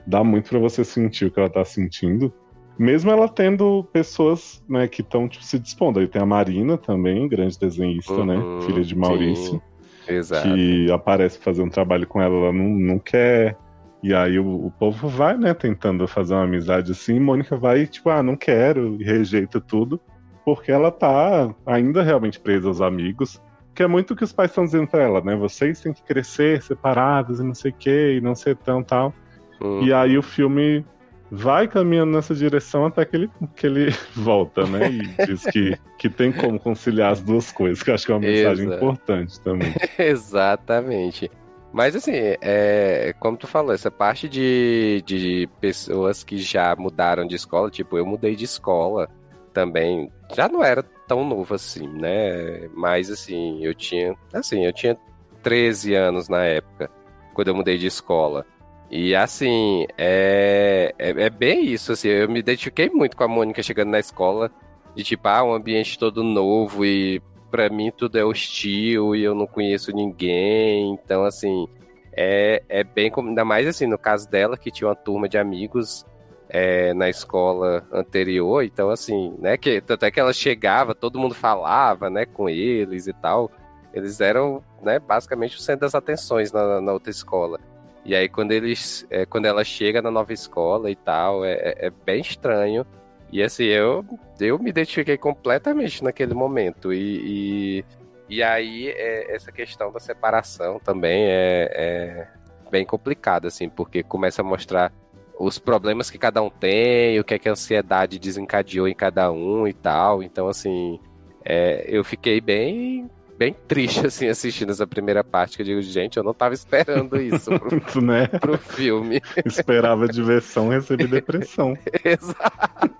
Dá muito pra você sentir o que ela tá sentindo. Mesmo ela tendo pessoas, né, que estão tipo, se dispondo. Aí tem a Marina também, grande desenhista, né? Uhum, Filha de Maurício sim, Exato. que aparece fazer um trabalho com ela, ela não, não quer. E aí o, o povo vai, né, tentando fazer uma amizade assim, e Mônica vai, tipo, ah, não quero, e rejeita tudo, porque ela tá ainda realmente presa aos amigos, que é muito o que os pais estão dizendo pra ela, né? Vocês têm que crescer separados e não sei o que, e não ser tão tal. Hum. E aí o filme vai caminhando nessa direção até que ele, que ele volta, né? E diz que, que tem como conciliar as duas coisas, que eu acho que é uma mensagem Exato. importante também. Exatamente. Mas assim, é, como tu falou, essa parte de, de pessoas que já mudaram de escola, tipo, eu mudei de escola também. Já não era tão novo assim, né? Mas assim, eu tinha. Assim, eu tinha 13 anos na época, quando eu mudei de escola. E assim, é, é, é, bem isso, assim, eu me identifiquei muito com a Mônica chegando na escola, de tipo, ah, um ambiente todo novo e para mim tudo é hostil e eu não conheço ninguém, então assim, é, é bem, ainda mais assim, no caso dela, que tinha uma turma de amigos é, na escola anterior, então assim, né, que tanto é que ela chegava, todo mundo falava, né, com eles e tal, eles eram, né, basicamente o centro das atenções na, na outra escola. E aí quando eles, é, quando ela chega na nova escola e tal, é, é, é bem estranho. E assim, eu, eu me identifiquei completamente naquele momento. E, e, e aí é, essa questão da separação também é, é bem complicada, assim, porque começa a mostrar os problemas que cada um tem, o que é que a ansiedade desencadeou em cada um e tal. Então, assim, é, eu fiquei bem bem triste, assim, assistindo essa primeira parte, que eu digo, gente, eu não tava esperando isso pro, né? pro filme. Esperava diversão, recebi depressão. Exato.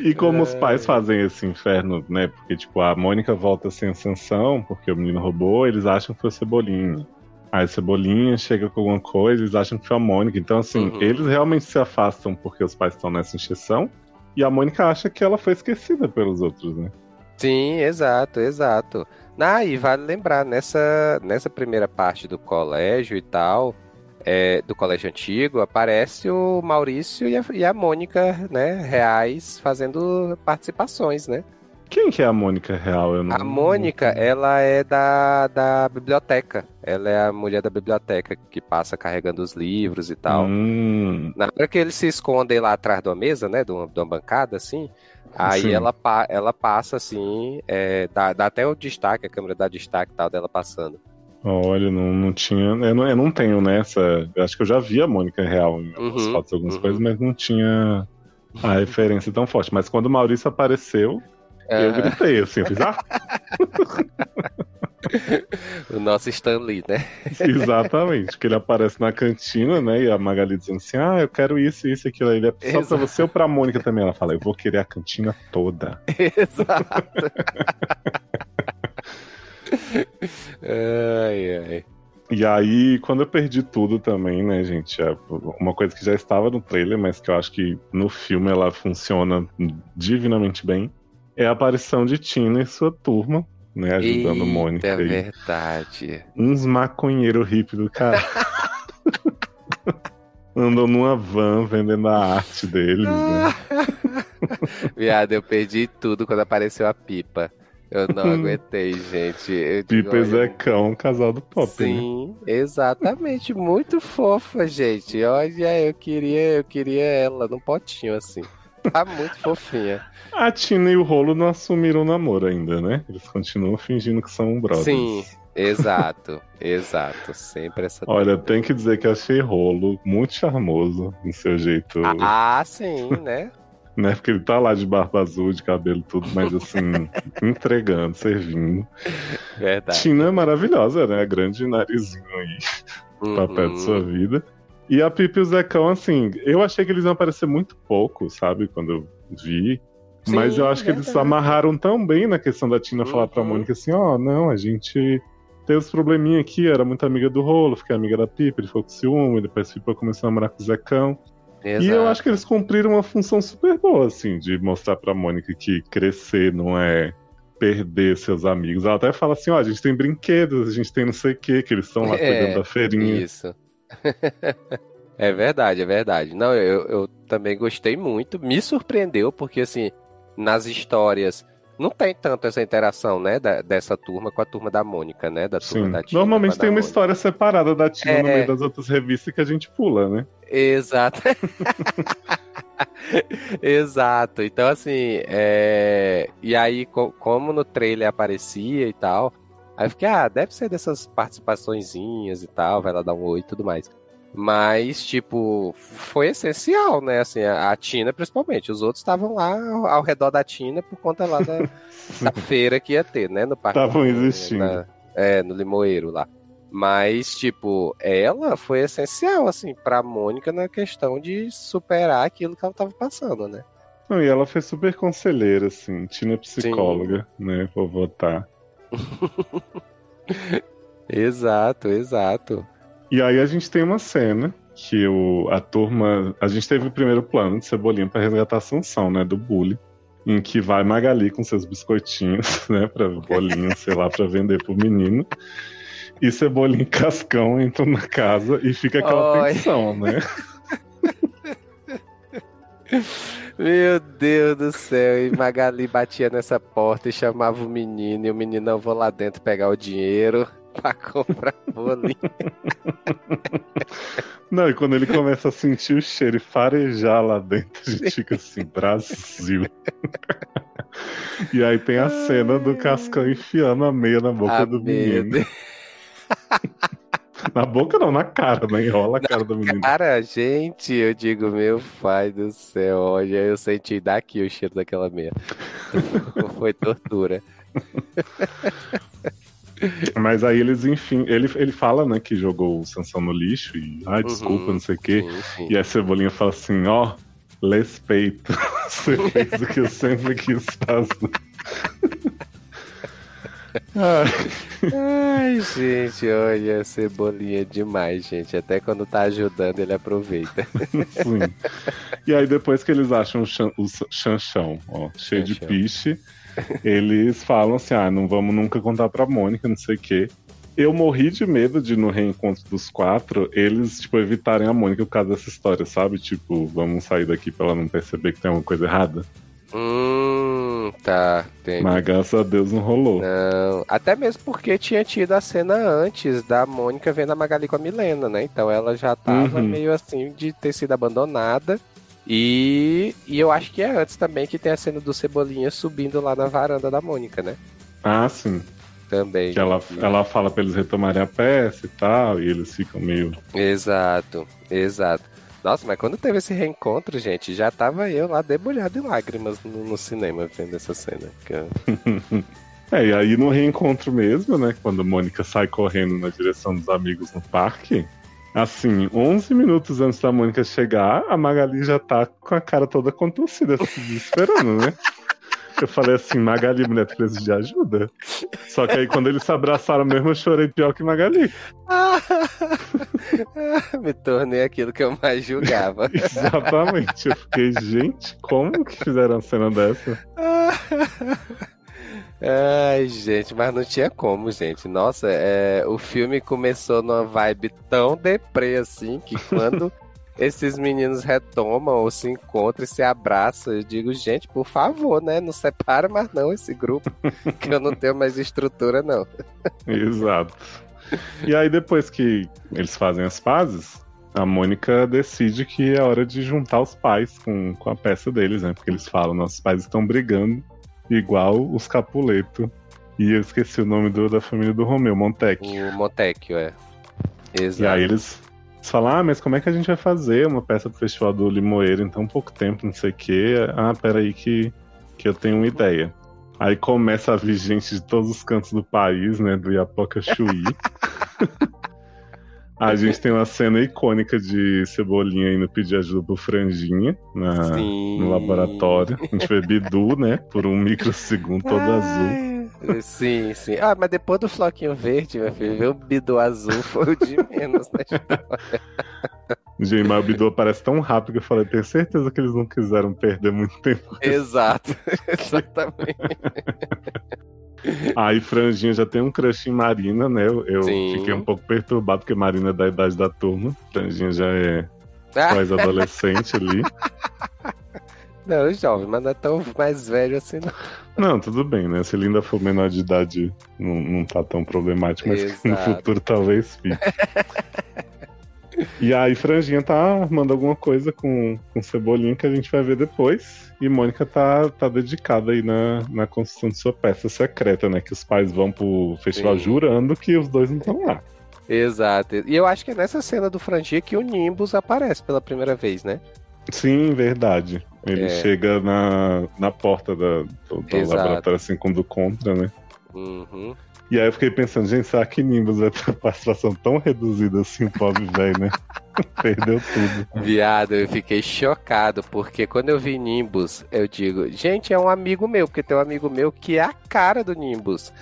E como é... os pais fazem esse inferno, né? Porque, tipo, a Mônica volta sem sanção, porque o menino roubou, eles acham que foi o Cebolinha. Aí Cebolinha chega com alguma coisa, eles acham que foi a Mônica. Então, assim, uhum. eles realmente se afastam porque os pais estão nessa injeção. E a Mônica acha que ela foi esquecida pelos outros, né? Sim, exato, exato. Ah, e vale lembrar, nessa, nessa primeira parte do colégio e tal, é, do colégio antigo, aparece o Maurício e a, e a Mônica, né, reais, fazendo participações, né? Quem que é a Mônica Real? Não... A Mônica, ela é da, da biblioteca. Ela é a mulher da biblioteca que passa carregando os livros e tal. Hum. Na hora que eles se escondem lá atrás de uma mesa, né? De uma, de uma bancada, assim. Aí ela, ela passa assim, é, dá, dá, até o destaque, a câmera dá destaque tal dela passando. Olha, não, não tinha. Eu não, eu não tenho, né? Essa, acho que eu já vi a Mônica Real em algumas uhum, fotos, algumas uhum. coisas, mas não tinha a referência tão forte. Mas quando o Maurício apareceu, eu gritei assim, eu fiz, ah! o nosso Stan Lee, né? Exatamente, que ele aparece na cantina, né? E a Magali dizendo assim: Ah, eu quero isso, isso, aquilo. Ele é só Exato. pra você ou pra Mônica também. Ela fala: Eu vou querer a cantina toda. Exato. ai, ai. E aí, quando eu perdi tudo também, né, gente? É uma coisa que já estava no trailer, mas que eu acho que no filme ela funciona divinamente bem. É a aparição de Tina e sua turma, né? Ajudando Eita, Mônica. É verdade. Uns maconheiro hippie do cara. Andam numa van vendendo a arte deles, né? Viado, eu perdi tudo quando apareceu a pipa. Eu não aguentei, gente. Eu Pipa e Zecão, um casal do pop. Né? Sim, né? exatamente. Muito fofa, gente. Olha, eu queria, eu queria ela num potinho assim. Tá muito fofinha. A Tina e o Rolo não assumiram o namoro ainda, né? Eles continuam fingindo que são brothers. Sim, exato, exato. Sempre essa. Olha, tem que dizer que achei Rolo muito charmoso no seu jeito. Ah, sim, né? né? Porque ele tá lá de barba azul, de cabelo tudo, mas assim, entregando, servindo. Verdade. Tina é maravilhosa, né? Grande narizinho aí, uhum. papel de sua vida. E a Pipi e o Zecão, assim, eu achei que eles iam aparecer muito pouco, sabe? Quando eu vi. Sim, mas eu acho que eles amarraram tão bem na questão da Tina uhum. falar pra uhum. Mônica assim: ó, oh, não, a gente teve os probleminha aqui, era muito amiga do rolo, fiquei amiga da Pipa, ele ficou com ciúme, depois a Pipa começou a namorar com o Zecão. Exato. E eu acho que eles cumpriram uma função super boa, assim, de mostrar pra Mônica que crescer não é perder seus amigos. Ela até fala assim, ó, a gente tem brinquedos, a gente tem não sei o que, que eles estão lá é, cuidando da feirinha. Isso. é verdade, é verdade. Não, eu, eu também gostei muito, me surpreendeu, porque assim, nas histórias não tem tanto essa interação, né, da, dessa turma com a turma da Mônica, né, da turma Sim. da Tina. Normalmente tem uma Mônica. história separada da Tina é... no meio das outras revistas que a gente pula, né? Exato. Exato. Então, assim, é... e aí, como no trailer aparecia e tal, aí eu fiquei, ah, deve ser dessas participaçõezinhas e tal, vai lá dar um oi e tudo mais. Mas, tipo, foi essencial, né? Assim, a, Tina, principalmente. Os outros estavam lá ao, redor da Tina por conta lá da, da feira que ia ter, né? No parque. Estavam existindo. Na... É, no limoeiro lá. Mas, tipo, ela foi essencial, assim, pra Mônica na questão de superar aquilo que ela tava passando, né? Não, e ela foi super conselheira, assim, tinha psicóloga, né? Vou votar. exato, exato. E aí a gente tem uma cena que o, a turma. A gente teve o primeiro plano de Cebolinha para resgatar a Sansão, né? Do bullying. Em que vai Magali com seus biscoitinhos, né? Pra bolinho, sei lá, pra vender pro menino. E Cebolinha e Cascão entram na casa e fica aquela Oi. tensão, né? Meu Deus do céu, e Magali batia nessa porta e chamava o menino, e o menino, eu vou lá dentro pegar o dinheiro pra comprar bolinho. Não, e quando ele começa a sentir o cheiro e farejar lá dentro, a gente fica assim, Brasil. e aí tem a cena do Cascão enfiando a meia na boca Ah, do meu menino. Na boca não, na cara, né? Enrola a cara do menino. Cara, gente, eu digo, meu pai do céu, olha, eu senti daqui o cheiro daquela meia. Foi tortura. Mas aí eles, enfim, ele, ele fala, né, que jogou o Sansão no lixo e, ai, desculpa, Uhum, não sei o quê. sim, sim. E a Cebolinha fala assim, ó, respeito. Você fez o que eu sempre quis fazer. Ai, gente, olha, cebolinha é demais, gente. Até quando tá ajudando, ele aproveita. sim. E aí depois que eles acham o, chan, o chanchão, ó, cheio de Chanchão. piche, eles falam assim, ah, não vamos nunca contar pra Mônica, não sei o quê. Eu morri de medo de no reencontro dos quatro, eles, tipo, evitarem a Mônica por causa dessa história, sabe? Tipo, vamos sair daqui pra ela não perceber que tem alguma coisa errada. Hum, tá, entendi. Mas graças a Deus não rolou. Não, até mesmo porque tinha tido a cena antes da Mônica vendo a Magali com a Milena, né? Então ela já tava Uhum. meio assim de ter sido abandonada. E, e eu acho que é antes também que tem a cena do Cebolinha subindo lá na varanda da Mônica, né? Ah, sim. Também. Que ela, ela fala pra eles retomarem a peça e tal, e eles ficam meio. Exato, exato. Nossa, mas quando teve esse reencontro, gente, já tava eu lá debulhado em lágrimas no, no cinema vendo essa cena. É, e aí no reencontro mesmo, né? Quando a Mônica sai correndo na direção dos amigos no parque, assim, 11 minutos antes da Mônica chegar, a Magali já tá com a cara toda contorcida, se desesperando, né? Eu falei assim, Magali, mulher, tu precisa de ajuda. Só que aí quando eles se abraçaram mesmo, eu chorei pior que Magali. Me tornei aquilo que eu mais julgava. Exatamente. Eu fiquei, gente, como que fizeram uma cena dessa? Ai, gente, mas não tinha como, gente. Nossa, é, o filme começou numa vibe tão deprê assim que quando esses meninos retomam ou se encontram e se abraçam, eu digo, gente, por favor, né? Não separa mais não esse grupo, que eu não tenho mais estrutura, não. Exato. E aí, depois que eles fazem as pazes, a Mônica decide que é hora de juntar os pais com, com a peça deles, né? Porque eles falam, nossos pais estão brigando igual os Capuleto. E eu esqueci o nome do- da família do Romeu, Montec. O Montecchio, é. E Exato. aí eles, eles falam, ah, mas como é que a gente vai fazer uma peça pro Festival do Limoeiro em tão pouco tempo, não sei o quê? Ah, peraí que, que eu tenho uma ideia. Aí começa a vir gente de todos os cantos do país, né, do Iapoca Chuí. a gente tem uma cena icônica de Cebolinha indo pedir ajuda pro Franjinha na, Sim. no laboratório. A gente vê Bidu, né, por um microsegundo todo azul. Sim, sim. Ah, mas depois do floquinho verde, meu filho, ver o bidu azul foi o de menos na história. Gente, mas o Bidu aparece tão rápido que eu falei, tenho certeza que eles não quiseram perder muito tempo Exato, exatamente. Aí Franjinha já tem um crush em Marina, né? Eu, eu fiquei um pouco perturbado, porque Marina é da idade da turma. Franjinha já é Ah, quase adolescente ali. Não, jovem, mas não é tão mais velho assim, não. Não, tudo bem, né? Se ele ainda for menor de idade, não, não tá tão problemático, mas no Exato. futuro talvez fique. E aí Franjinha tá armando alguma coisa com, com Cebolinha que a gente vai ver depois. E Mônica tá, tá dedicada aí na, na construção de sua peça secreta, né? Que os pais vão pro festival Sim. jurando que os dois não estão lá. Exato. E eu acho que é nessa cena do Frangia que o Nimbus aparece pela primeira vez, né? Sim, verdade. Ele É. chega na, na porta da, do, do laboratório assim com do contra, né? Uhum. E aí eu fiquei pensando, gente, será que Nimbus vai ter uma participação tão reduzida assim, pobre velho, né? Perdeu tudo. Viado, eu fiquei chocado, porque quando eu vi Nimbus, eu digo, gente, é um amigo meu, porque tem um amigo meu que é a cara do Nimbus.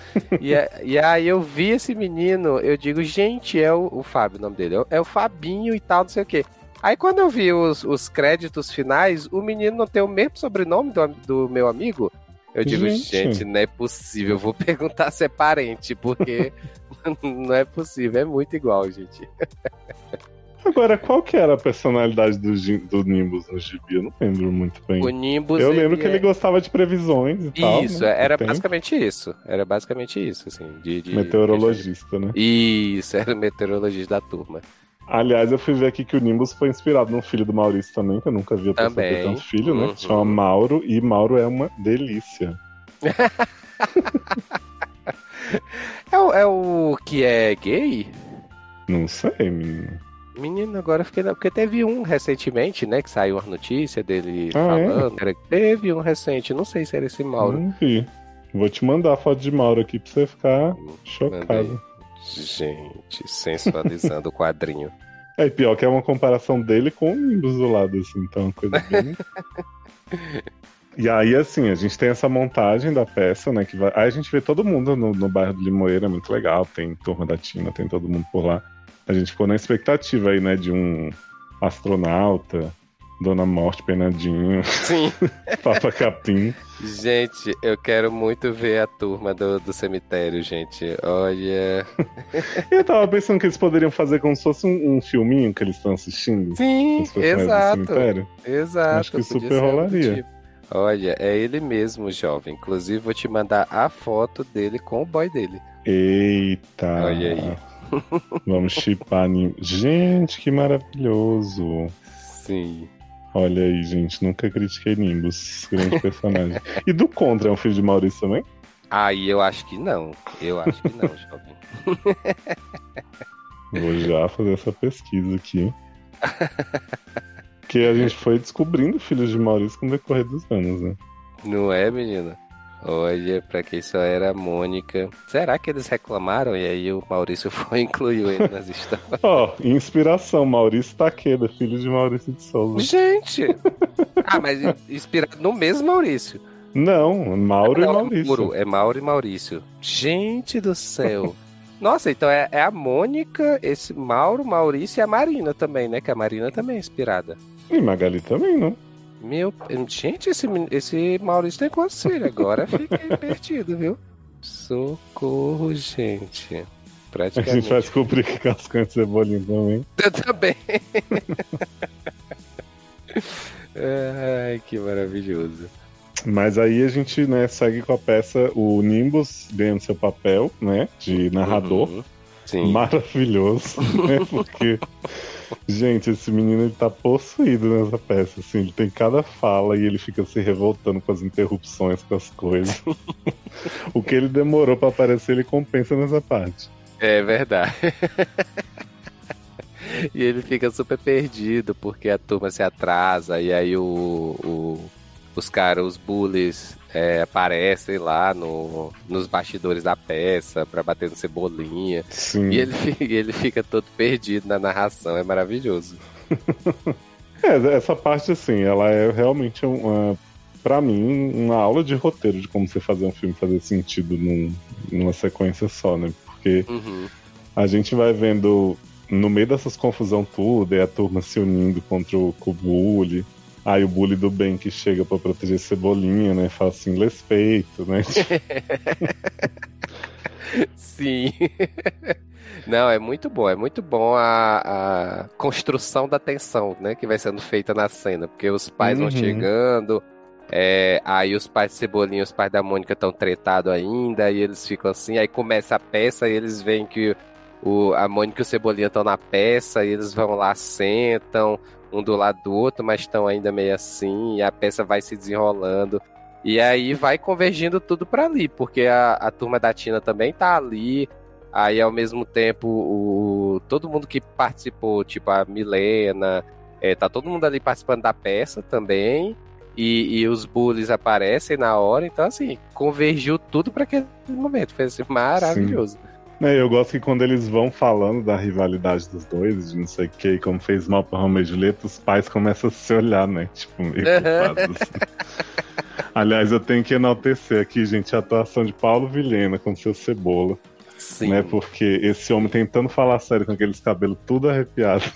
e, a- e aí eu vi esse menino, eu digo, gente, é o, o Fábio, o nome dele, é o Fabinho e tal, não sei o quê. Aí quando eu vi os, os créditos finais, o menino não tem o mesmo sobrenome do, do meu amigo. Eu digo, Gente. gente, não é possível. Vou perguntar se é parente, porque não é possível. É muito igual, gente. Agora, qual que era a personalidade do, do Nimbus no gibi? Eu não lembro muito bem. O Nimbus. eu lembro que é- ele gostava de previsões e tal. Isso, né? era basicamente isso. Era basicamente isso, assim. De, de- Meteorologista, né? Isso, era o meteorologista da turma. Aliás, eu fui ver aqui que o Nimbus foi inspirado num filho do Maurício também, que eu nunca vi a pessoa ter Também. tanto filho, né? Uhum. Chama Mauro, e Mauro é uma delícia. É, o- é o que é gay? Não sei, menino. Menino, agora eu fiquei. Porque teve um recentemente, né? Que saiu uma notícia dele Ah, é? falando. Era... Teve um recente, não sei se era esse Mauro. Não vi. Vou te mandar a foto de Mauro aqui pra você ficar chocado. Mandei. Gente, sensualizando o quadrinho. É pior que é uma comparação dele com o Nimbus do lado, assim, então é uma coisa bem. E aí, assim, a gente tem essa montagem da peça, né? Que vai... Aí a gente vê todo mundo no, no bairro do Limoeiro, é muito legal. Tem turma da Tina, tem todo mundo por lá. A gente ficou na expectativa aí, né? De um astronauta, Dona Morte Penadinho, Sim. Papa Capim. Gente, eu quero muito ver a turma do, do cemitério, gente. Olha. Eu tava pensando que eles poderiam fazer como se fosse um, um filminho que eles estão assistindo. Sim, exato. Exato. Acho que super rolaria. tipo. Olha, é ele mesmo, jovem. Inclusive, vou te mandar a foto dele com o boy dele. Eita! Olha aí. Vamos chipar. Gente, que maravilhoso! Sim. Olha aí, gente, nunca critiquei Nimbus, grande personagem. e do Contra é um filho de Maurício também? Aí eu acho que não. Eu acho que não, jovem. Vou já fazer essa pesquisa aqui. Porque a gente foi descobrindo filhos de Maurício com o decorrer dos anos, né? Não é, menina? Olha, pra quem só era a Mônica. Será que eles reclamaram e aí o Maurício foi e incluiu ele nas histórias? Ó, inspiração, Maurício Taqueda, filho de Maurício de Souza. Gente! Ah, mas inspirado no mesmo Maurício. Não, Mauro e Não, Maurício. É, Mauro, é Mauro e Maurício. Gente do céu. Nossa, então é, é a Mônica, esse Mauro, Maurício e a Marina também, né? Que a Marina também é inspirada. E Magali também, não? Meu, gente, esse, esse Maurício tem filhos? Agora fiquei perdido, viu? Socorro, gente. A Praticamente. gente vai descobrir que Cascante Cebolinha também. Eu também. Ai, que maravilhoso. Mas aí a gente, né, segue com a peça o Nimbus ganhando seu papel, né, de narrador. Uhum. Sim. Maravilhoso, né, porque, gente, esse menino ele tá possuído nessa peça, assim, ele tem cada fala e ele fica se revoltando com as interrupções, com as coisas. o que ele demorou pra aparecer, ele compensa nessa parte. É verdade. e ele fica super perdido porque a turma se atrasa e aí o, o- os caras, os bullies, é, aparecem lá no, nos bastidores da peça pra bater no cebolinha. Sim. E ele, ele fica todo perdido na narração, é maravilhoso. É, essa parte, assim, ela é realmente uma, pra mim, uma aula de roteiro de como você fazer um filme fazer sentido num- numa sequência só, né? Porque Uhum. a gente vai vendo no meio dessas confusão tudo, e a turma se unindo contra o, bully. Aí o bully do bem que chega pra proteger Cebolinha, né? Fala assim, respeito, né? Sim. Não, é muito bom, é muito bom a, a construção da tensão, né, que vai sendo feita na cena, porque os pais Uhum. vão chegando, é, aí os pais de Cebolinha, os pais da Mônica estão tretados ainda, e eles ficam assim, aí começa a peça e eles veem que o, a Mônica e o Cebolinha estão na peça, e eles vão lá, sentam, um do lado do outro, mas estão ainda meio assim, e a peça vai se desenrolando. E aí vai convergindo tudo pra ali, porque a, a turma da Tina também tá ali. Aí ao mesmo tempo, o, todo mundo que participou, tipo a Milena, é, tá todo mundo ali participando da peça também. e, e os bullies aparecem na hora, então assim, convergiu tudo para aquele momento. Foi assim, maravilhoso. É, eu gosto que quando eles vão falando da rivalidade dos dois, de não sei o que, como fez mal pra Romeo e Julieta, os pais começam a se olhar, né? Tipo, meio culpados. Aliás, eu tenho que enaltecer aqui, gente, a atuação de Paulo Vilhena com seu cebola. Sim. Né? Porque esse homem tentando falar sério com aqueles cabelos tudo arrepiado.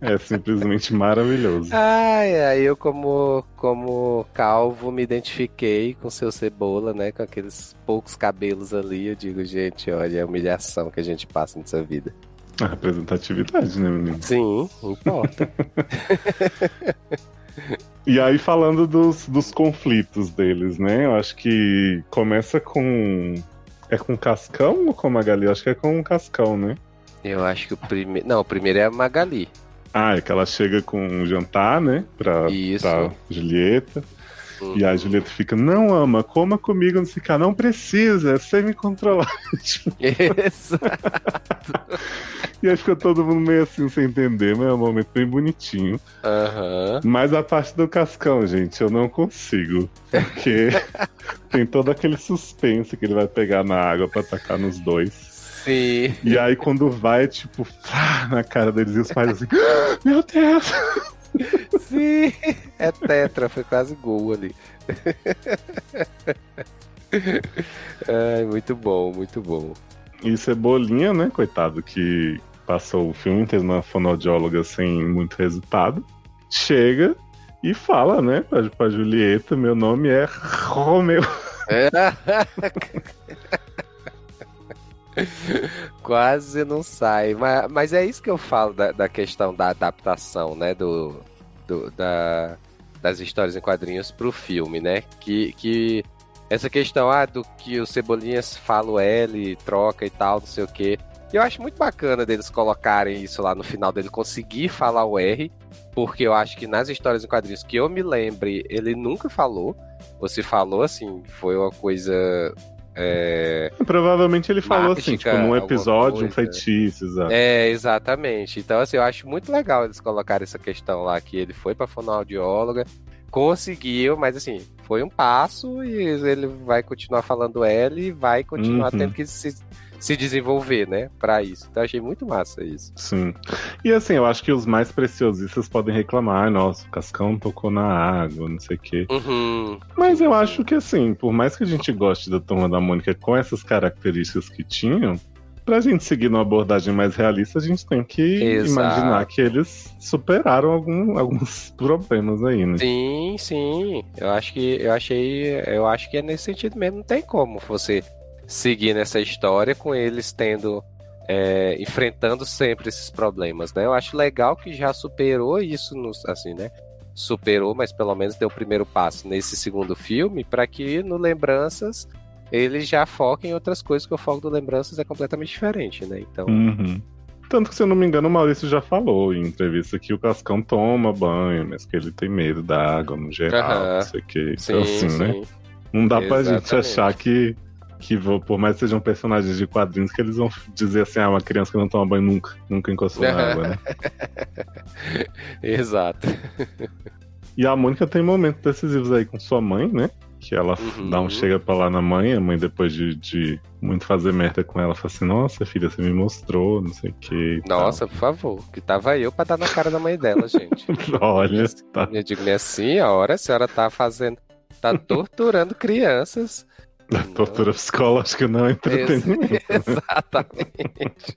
é simplesmente maravilhoso. Ai, ai, eu como, como calvo me identifiquei com seu cebola, né? Com aqueles poucos cabelos ali. Eu digo, gente, olha a humilhação que a gente passa nessa vida. A representatividade, né, menino? Sim, importa. E aí, falando dos, dos conflitos deles, né? Eu acho que começa com. É com Cascão ou com Magali? Eu acho que é com Cascão, né? eu acho que o primeiro. Não, o primeiro é a Magali. Ah, é que ela chega com um jantar, né? Pra, Isso. pra Julieta. Uhum. E a Julieta fica, não, ama, coma comigo, não que. Não precisa, é sem me controlar. Isso. E aí fica todo mundo meio assim, sem entender, mas é um momento bem bonitinho. Aham. Mas a parte do Cascão, gente, eu não consigo. Porque tem todo aquele suspense que ele vai pegar na água pra atacar nos dois. Sim. E aí quando vai, tipo, na cara deles e os pais assim, "Ah, meu Deus! Sim. É tetra, foi quase gol ali. Ai, muito bom, muito bom. E Cebolinha, né, coitado, que passou o filme inteiro na fonoaudióloga sem muito resultado, chega e fala, né, pra, pra Julieta, meu nome é Romeu. Quase não sai. Mas, mas é isso que eu falo da, da questão da adaptação, né? Do, do- da, das histórias em quadrinhos pro filme, né? Que, que essa questão ah, do que o Cebolinhas fala o L, troca e tal, não sei o quê. Eu acho muito bacana deles colocarem isso lá no final, dele conseguir falar o R, porque eu acho que nas histórias em quadrinhos que eu me lembre, ele nunca falou. Ou se falou, assim, foi uma coisa. É, Provavelmente ele falou assim, tipo, num episódio, um feitiço, exato. É, exatamente. Então, assim, eu acho muito legal eles colocarem essa questão lá, que ele foi pra fonoaudióloga, conseguiu, mas assim, foi um passo e ele vai continuar falando L e vai continuar Uhum. tendo que se, se desenvolver, né, pra isso. Então, achei muito massa isso. Sim. E assim, eu acho que os mais preciosistas podem reclamar, "Ai, nossa, o Cascão tocou na água, não sei o quê. Uhum. Mas eu acho que assim, por mais que a gente goste da Turma da Mônica com essas características que tinham, pra gente seguir numa abordagem mais realista, a gente tem que Exato. imaginar que eles superaram algum- alguns problemas aí, né? Sim, sim. Eu acho que eu achei, eu acho que é nesse sentido mesmo. Não tem como você seguir nessa história com eles tendo é, enfrentando sempre esses problemas, né? Eu acho legal que já superou isso, nos, assim, né? Superou, mas pelo menos deu o primeiro passo nesse segundo filme para que no Lembranças eles já foquem em outras coisas, que o foco do Lembranças é completamente diferente, né? Então, Uhum. Tanto que, se eu não me engano, o Maurício já falou em entrevista que o Cascão toma banho, mas que ele tem medo da água no geral, Aham. não sei o que. Então, assim, sim. né? Não dá pra gente Exatamente. achar que, que por mais que sejam personagens de quadrinhos, que eles vão dizer assim, ah, uma criança que não toma banho nunca, nunca encostou na água, né? Exato. E a Mônica tem momentos decisivos aí com sua mãe, né? Que ela Uhum. dá um chega pra lá na mãe, a mãe, depois de, de muito fazer merda com ela, fala assim: Nossa, filha, você me mostrou, não sei o que. Nossa, por favor. Que tava eu pra dar na cara da mãe dela, gente. Olha, tá. Eu digo assim, a hora a senhora tá fazendo. Tá torturando crianças. Tortura psicológica não é Ex- entretenimento. né? Exatamente.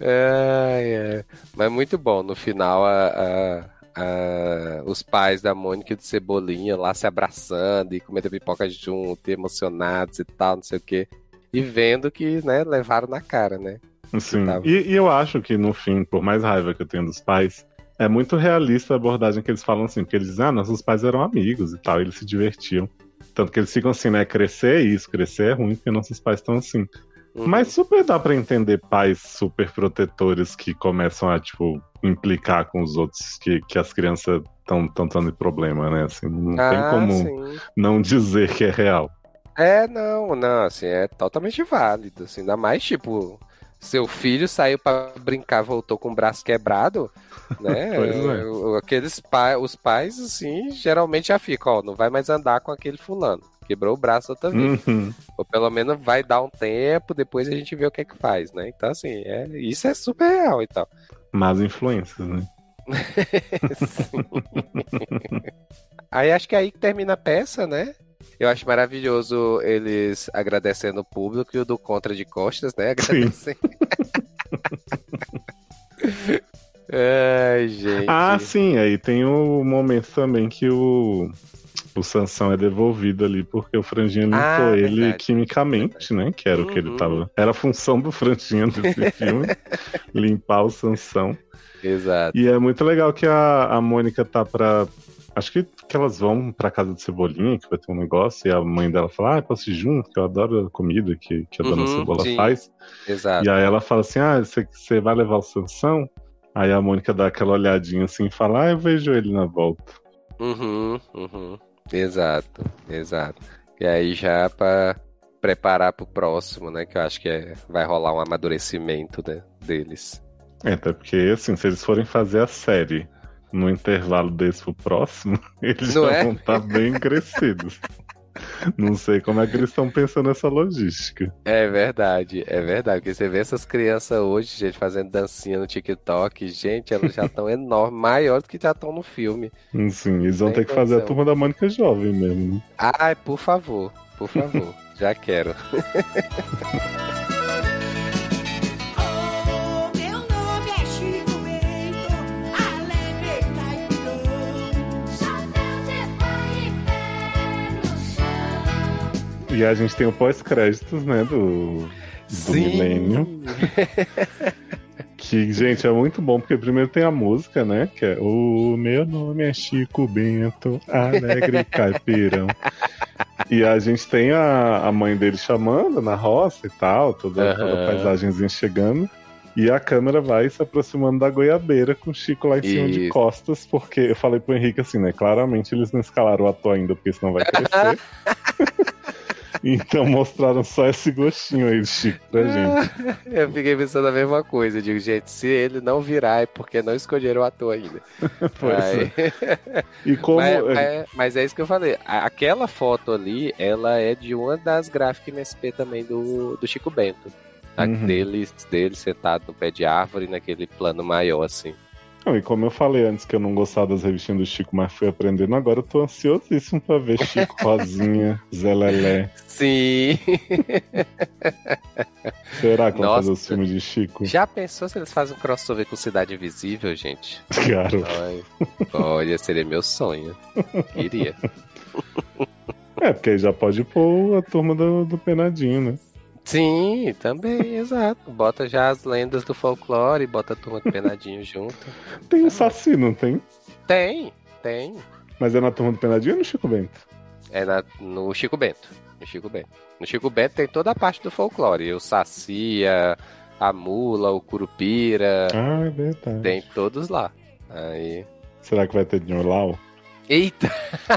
Ai, ai. Mas muito bom. No final, a, a- a- os pais da Mônica e do Cebolinha lá se abraçando e comendo pipoca junto, e emocionados e tal, não sei o quê. E vendo que, né, levaram na cara, né? Assim, Tava. e, e eu acho que, no fim, por mais raiva que eu tenho dos pais, é muito realista a abordagem que eles falam assim, porque eles dizem, ah, nossos pais eram amigos e tal, eles se divertiam. Tanto que eles ficam assim, né? Crescer é isso, crescer é ruim, porque nossos pais estão assim. Uhum. Mas super dá pra entender pais super protetores que começam a, tipo, implicar com os outros que, que as crianças estão tendo problema, né? Assim, não tem Ah, como sim. não dizer que é real. É, não, não, assim, é totalmente válido, assim, ainda mais, tipo, seu filho saiu para brincar, voltou com o braço quebrado, né? É. Aqueles pa os pais, assim, geralmente já ficam, ó, não vai mais andar com aquele fulano. Quebrou o braço outra vez. Uhum. Ou pelo menos vai dar um tempo, depois a gente vê o que é que faz, né? Então, assim, é, isso é super real e tal. Más influências, né? Aí acho que aí que termina a peça, né? Eu acho maravilhoso eles agradecendo o público e o do Contra de Costas, né? Agradecendo. Ai, gente. Ah, sim, aí tem o momento também que o, o Sansão é devolvido ali porque o Franjinha limpou Ah, ele verdade. quimicamente, né? Que era o que ele Uhum. tava. Era a função do Franjinha nesse filme, limpar o Sansão. Exato. E é muito legal que a, a Mônica tá pra. Acho que, que elas vão pra casa de Cebolinha, que vai ter um negócio, e a mãe dela fala: Ah, posso ir junto, que eu adoro a comida que, que a dona Uhum, Cebola sim. faz. Exato. E aí ela fala assim: Ah, você vai levar o Sansão? Aí a Mônica dá aquela olhadinha assim e fala: Ah, eu vejo ele na volta. Uhum, uhum. Exato, exato. E aí já pra preparar pro próximo, né? Que eu acho que é- vai rolar um amadurecimento né, deles. É, até porque, assim, se eles forem fazer a série no intervalo desse pro próximo, eles Não já é? vão estar bem crescidos. Não sei como é que eles estão pensando nessa logística. É verdade, é verdade. Porque você vê essas crianças hoje, gente, fazendo dancinha no TikTok, gente, elas já estão enormes, maiores do que já estão no filme. Assim, eles vão Sem ter que fazer a turma da Mônica jovem mesmo. Ai, por favor, por favor, já quero. E a gente tem o pós-créditos, né, do, do milênio. Que, gente, é muito bom, porque primeiro tem a música, né? Que é O meu nome é Chico Bento, alegre caipirão. E a gente tem a, a mãe dele chamando na roça e tal, toda, toda a paisagenzinha chegando. E a câmera vai se aproximando da goiabeira com o Chico lá em cima de Isso. costas, porque eu falei pro Henrique assim, né? Claramente eles não escalaram o ator ainda, porque senão vai crescer. então mostraram só esse gostinho aí do Chico pra gente. Eu fiquei pensando a mesma coisa. Eu digo, gente, se ele não virar é porque não escolheram o ator ainda. Pois Aí- é. E como. Mas, mas- mas é isso que eu falei. Aquela foto ali, ela é de uma das gráficas MSP também do, do Chico Bento. A Uhum. dele, dele sentado no pé de árvore, naquele plano maior, assim. Não, e como eu falei antes que eu não gostava das revistinhas do Chico, mas fui aprendendo agora, eu tô ansiosíssimo pra ver Chico, Rosinha, Zé Lelé. Sim! Será que vão fazer os filmes de Chico? Já pensou se eles fazem um crossover com Cidade Invisível, gente? Ai, olha, seria meu sonho. Queria. é, porque aí já pode pôr a turma do, do Penadinho, né? Sim, também, exato. Bota já as lendas do folclore, bota a turma do Penadinho junto. Tem o Saci, não tem? Tem, tem. Mas é na turma do Penadinho ou no Chico Bento? É na- no Chico Bento. No Chico Bento. No Chico Bento tem toda a parte do folclore. O Saci, a, a mula, o curupira. Ah, é verdade. Tem todos lá. Aí. Será que vai ter Nholau? Eita!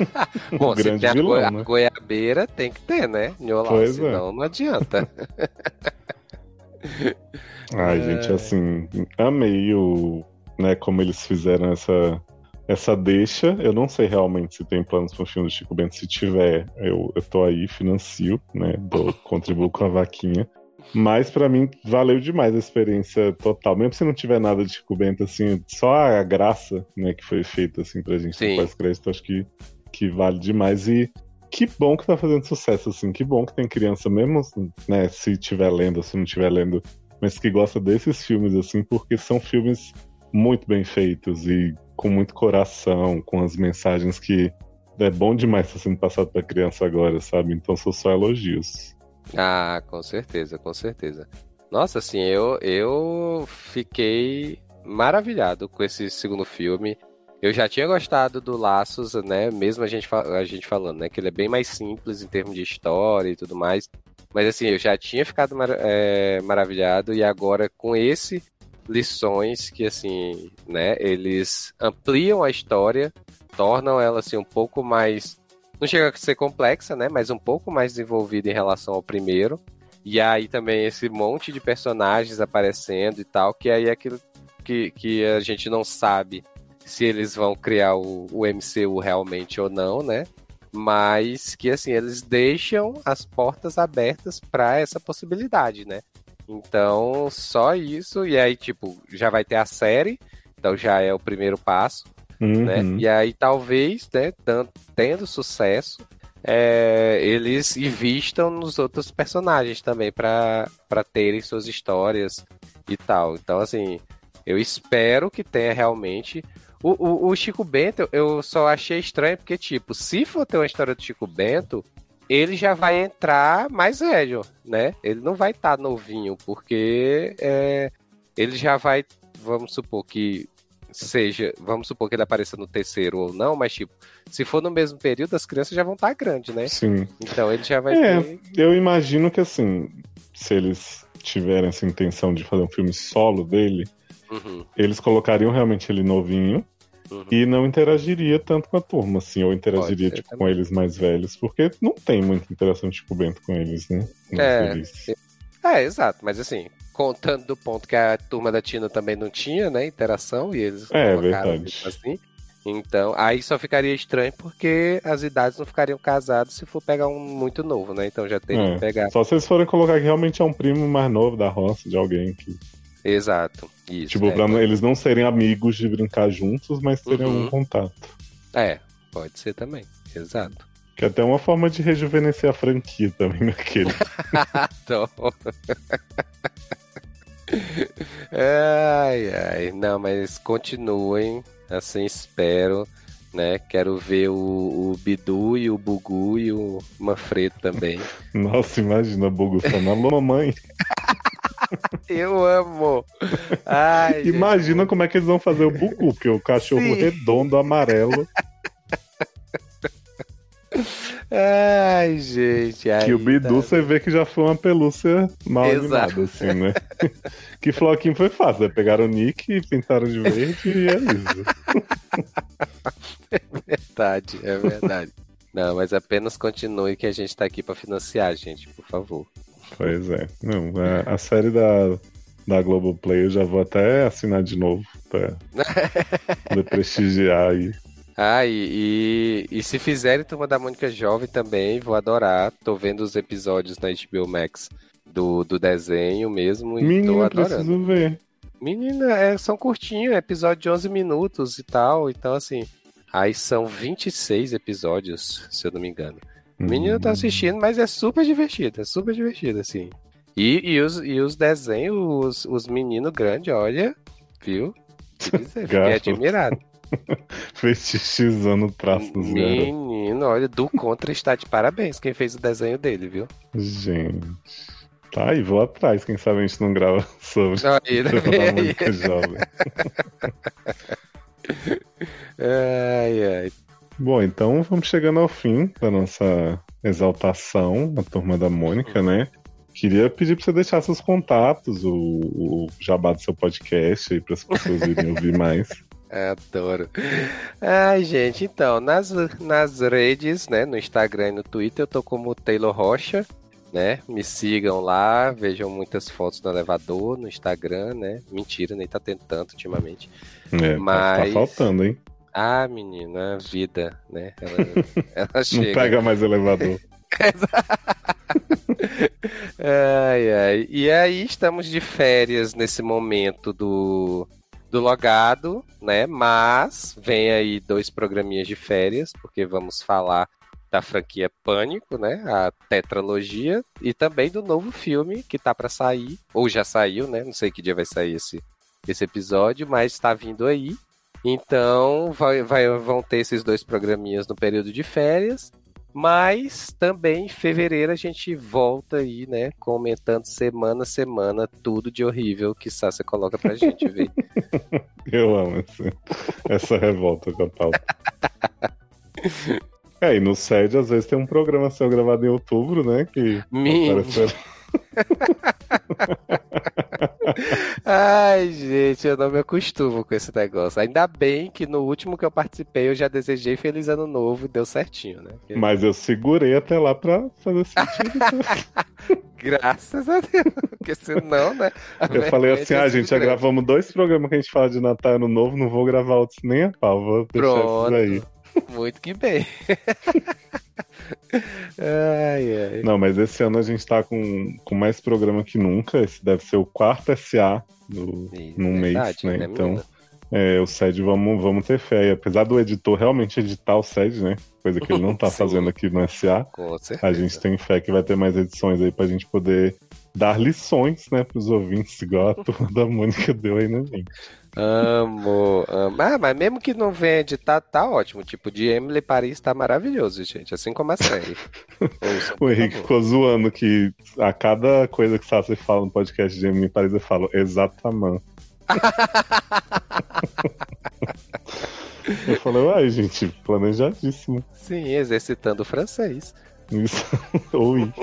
Bom, se tem a, vilão, goi- a né? goiabeira, tem que ter, né? Nholau, Pois é. senão não adianta. Ai, É. gente, assim, amei o, né, como eles fizeram essa, essa deixa. Eu não sei realmente se tem planos para o filme do Chico Bento. Se tiver, eu, eu tô aí, financio, né, dou, contribuo com a vaquinha. Mas pra mim valeu demais a experiência total. Mesmo se não tiver nada de Chico Bento, assim, só a graça, né, que foi feita, assim, pra gente no pós-crédito, acho que, que vale demais. E que bom que tá fazendo sucesso, assim, que bom que tem criança mesmo, né, se tiver lendo, se não tiver lendo, mas que gosta desses filmes, assim, porque são filmes muito bem feitos e com muito coração, com as mensagens que é bom demais estar sendo passado pra criança agora, sabe? Então são só elogios. Ah, com certeza, com certeza. Nossa, assim, eu, eu fiquei maravilhado com esse segundo filme. Eu já tinha gostado do Laços, né? Mesmo a gente, a gente falando, né? Que ele é bem mais simples em termos de história e tudo mais. Mas assim, eu já tinha ficado mar- é, maravilhado e agora com esse lições que assim, né? Eles ampliam a história, tornam ela assim um pouco mais não chega a ser complexa, né? Mas um pouco mais desenvolvida em relação ao primeiro. E aí também esse monte de personagens aparecendo e tal, que aí é aquilo que, que a gente não sabe se eles vão criar o, o MCU realmente ou não, né? Mas que assim, eles deixam as portas abertas para essa possibilidade, né? Então, só isso, e aí, tipo, já vai ter a série, então já é o primeiro passo, né? Uhum. E aí, talvez, né, tendo sucesso, é, eles invistam nos outros personagens também para terem suas histórias e tal. Então, assim, eu espero que tenha realmente. O, o, o Chico Bento, eu só achei estranho porque, tipo, se for ter uma história do Chico Bento, ele já vai entrar mais velho, né? Ele não vai estar novinho, porque é, ele já vai, vamos supor que seja, vamos supor que ele apareça no terceiro ou não, mas tipo, se for no mesmo período, as crianças já vão estar grandes, né? Sim. Então ele já vai É, ter. eu imagino que assim, se eles tiverem essa intenção de fazer um filme solo dele, Uhum, eles colocariam realmente ele novinho uhum. e não interagiria tanto com a turma, assim, ou interagiria tipo, com eles mais velhos, porque não tem muita interação de Chico Bento com eles, né? Não É, se- É, exato, mas assim, contando do ponto que a turma da Tina também não tinha, né, interação, e eles É, colocaram verdade. assim. Então, aí só ficaria estranho porque as idades não ficariam casadas se for pegar um muito novo, né? Então já teria É, que pegar. Só se eles forem colocar que realmente é um primo mais novo da roça, de alguém que. Exato. Isso. Tipo, é, pra eles não serem amigos de brincar juntos, mas terem Uhum. algum contato. é, pode ser também. Exato. Que é até uma forma de rejuvenescer a franquia também naquele. Então... ai, ai. Não, mas continuem. Assim, espero. Né? Quero ver o, o Bidu e o Bugu e o Manfredo também. Nossa, imagina a Bugu falando, mamãe. Eu amo! Ai, gente, Imagina como é que eles vão fazer o Bugu, porque o cachorro Sim. redondo, amarelo, Ai, gente. que o Bidu tá- você vê que já foi uma pelúcia mal Exato. animada, assim, né? que Floquinho foi fácil, né? Pegaram o Nick, pintaram de verde e é isso. verdade, é verdade. Não, mas apenas continue que a gente tá aqui pra financiar, gente, por favor. Pois é. Não, a, a série da, da Globoplay eu já vou até assinar de novo pra poder prestigiar aí. Ah, e, e, e se fizerem Turma da Mônica Jovem também, vou adorar. Tô vendo os episódios na HBO Max do, do desenho mesmo e tô Menino, eu adorando. preciso ver. Menina, é, são curtinhos, episódio de 11 minutos e tal. Então, assim, aí são 26 episódios, se eu não me engano. O menino tá assistindo, mas é super divertido, é super divertido, assim. E, e, os, e os desenhos, os, os meninos grandes, olha, viu? Dizer, Fiquei admirado. Fetichizando traços. Menino, olha, do Contra está de parabéns quem fez o desenho dele, viu? Gente. Tá, e vou atrás, quem sabe a gente não grava sobre aí. Mônica Jovem. Ai, ai. Bom, então vamos chegando ao fim da nossa exaltação, a turma da Mônica, né? Queria pedir pra você deixar seus contatos, o, o jabá do seu podcast aí para as pessoas irem ouvir mais. Adoro. Ai, gente, então, nas, nas redes, né, no Instagram e no Twitter, eu tô como Taylor Rocha, né? Me sigam lá, vejam muitas fotos no elevador, no Instagram, né? Mentira, nem tá tendo tanto ultimamente. É, tá- Mas- tá faltando, hein? Ah, menina, vida, né? Ela, ela Não chega. pega mais elevador. Ai, ai. E aí estamos de férias nesse momento do, do logado, né? Mas vem aí dois programinhas de férias, porque vamos falar da franquia Pânico, né? A tetralogia e também do novo filme que tá para sair, ou já saiu, né? Não sei que dia vai sair esse, esse episódio, mas está vindo aí. Então vai, vai- vão ter esses dois programinhas no período de férias. Mas também em fevereiro a gente volta aí, né? Comentando semana a semana tudo de horrível que Sácia coloca pra gente ver. Eu amo esse- essa revolta com a pauta. É, e no SED às vezes tem um programa seu gravado em outubro, né? Que Me- apareceu- Ai, gente, eu não me acostumo com esse negócio. Ainda bem que no último que eu participei eu já desejei Feliz Ano Novo e deu certinho, né? Mas eu segurei até lá pra fazer sentido. Graças a Deus. Porque senão, né? Eu falei assim, ah, gente, já gravamos dois programas que a gente fala de Natal e Ano Novo, não vou gravar outros nem a pau, vou deixar Pronto. esses aí. Muito que bem. ai, ai. Não, mas esse ano a gente tá com, com mais programa que nunca. Esse deve ser o quarto SA do, Ih, num mês, verdade, né? né, Então, é, o SED vamos, vamos ter fé. E apesar do editor realmente editar o SED, né? Coisa que ele não tá Sim. fazendo aqui no SA, a gente tem fé que vai ter mais edições aí pra gente poder dar lições, né, pros ouvintes, igual a turma da Mônica deu aí na gente. Amo, amo. Ah, mas mesmo que não venha editar, tá ótimo. Tipo, de Emily Paris tá maravilhoso, gente. Assim como a série. Ouçam, O Henrique ficou zoando que a cada coisa que Sassi fala no podcast de Emily Paris, eu falo exatamente. eu falei, uai, gente, planejadíssimo. Sim, exercitando o francês. Isso. Oi.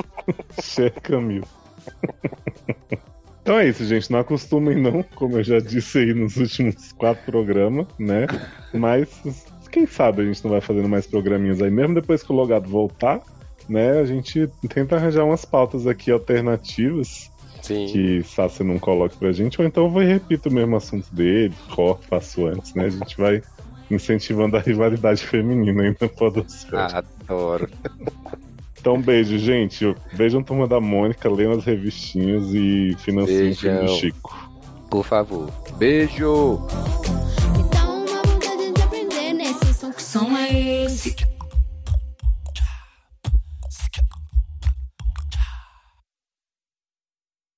Cher Camille. Então é isso, gente. Não acostumem, não, como eu já disse aí nos últimos quatro programas, né? Mas quem sabe a gente não vai fazendo mais programinhas aí, mesmo depois que o logado voltar, né? A gente tenta arranjar umas pautas aqui alternativas Sim. que Sassi não coloque pra gente, ou então eu vou e repito o mesmo assunto dele, corto, faço antes, né? A gente vai incentivando a rivalidade feminina aí na Podosfera. Adoro. Então, beijo, gente. Beijam Turma da Mônica, lendo as revistinhas e financiem o Chico. Por favor. Beijo! Uma vontade de aprender né? nesse som. Que som é esse?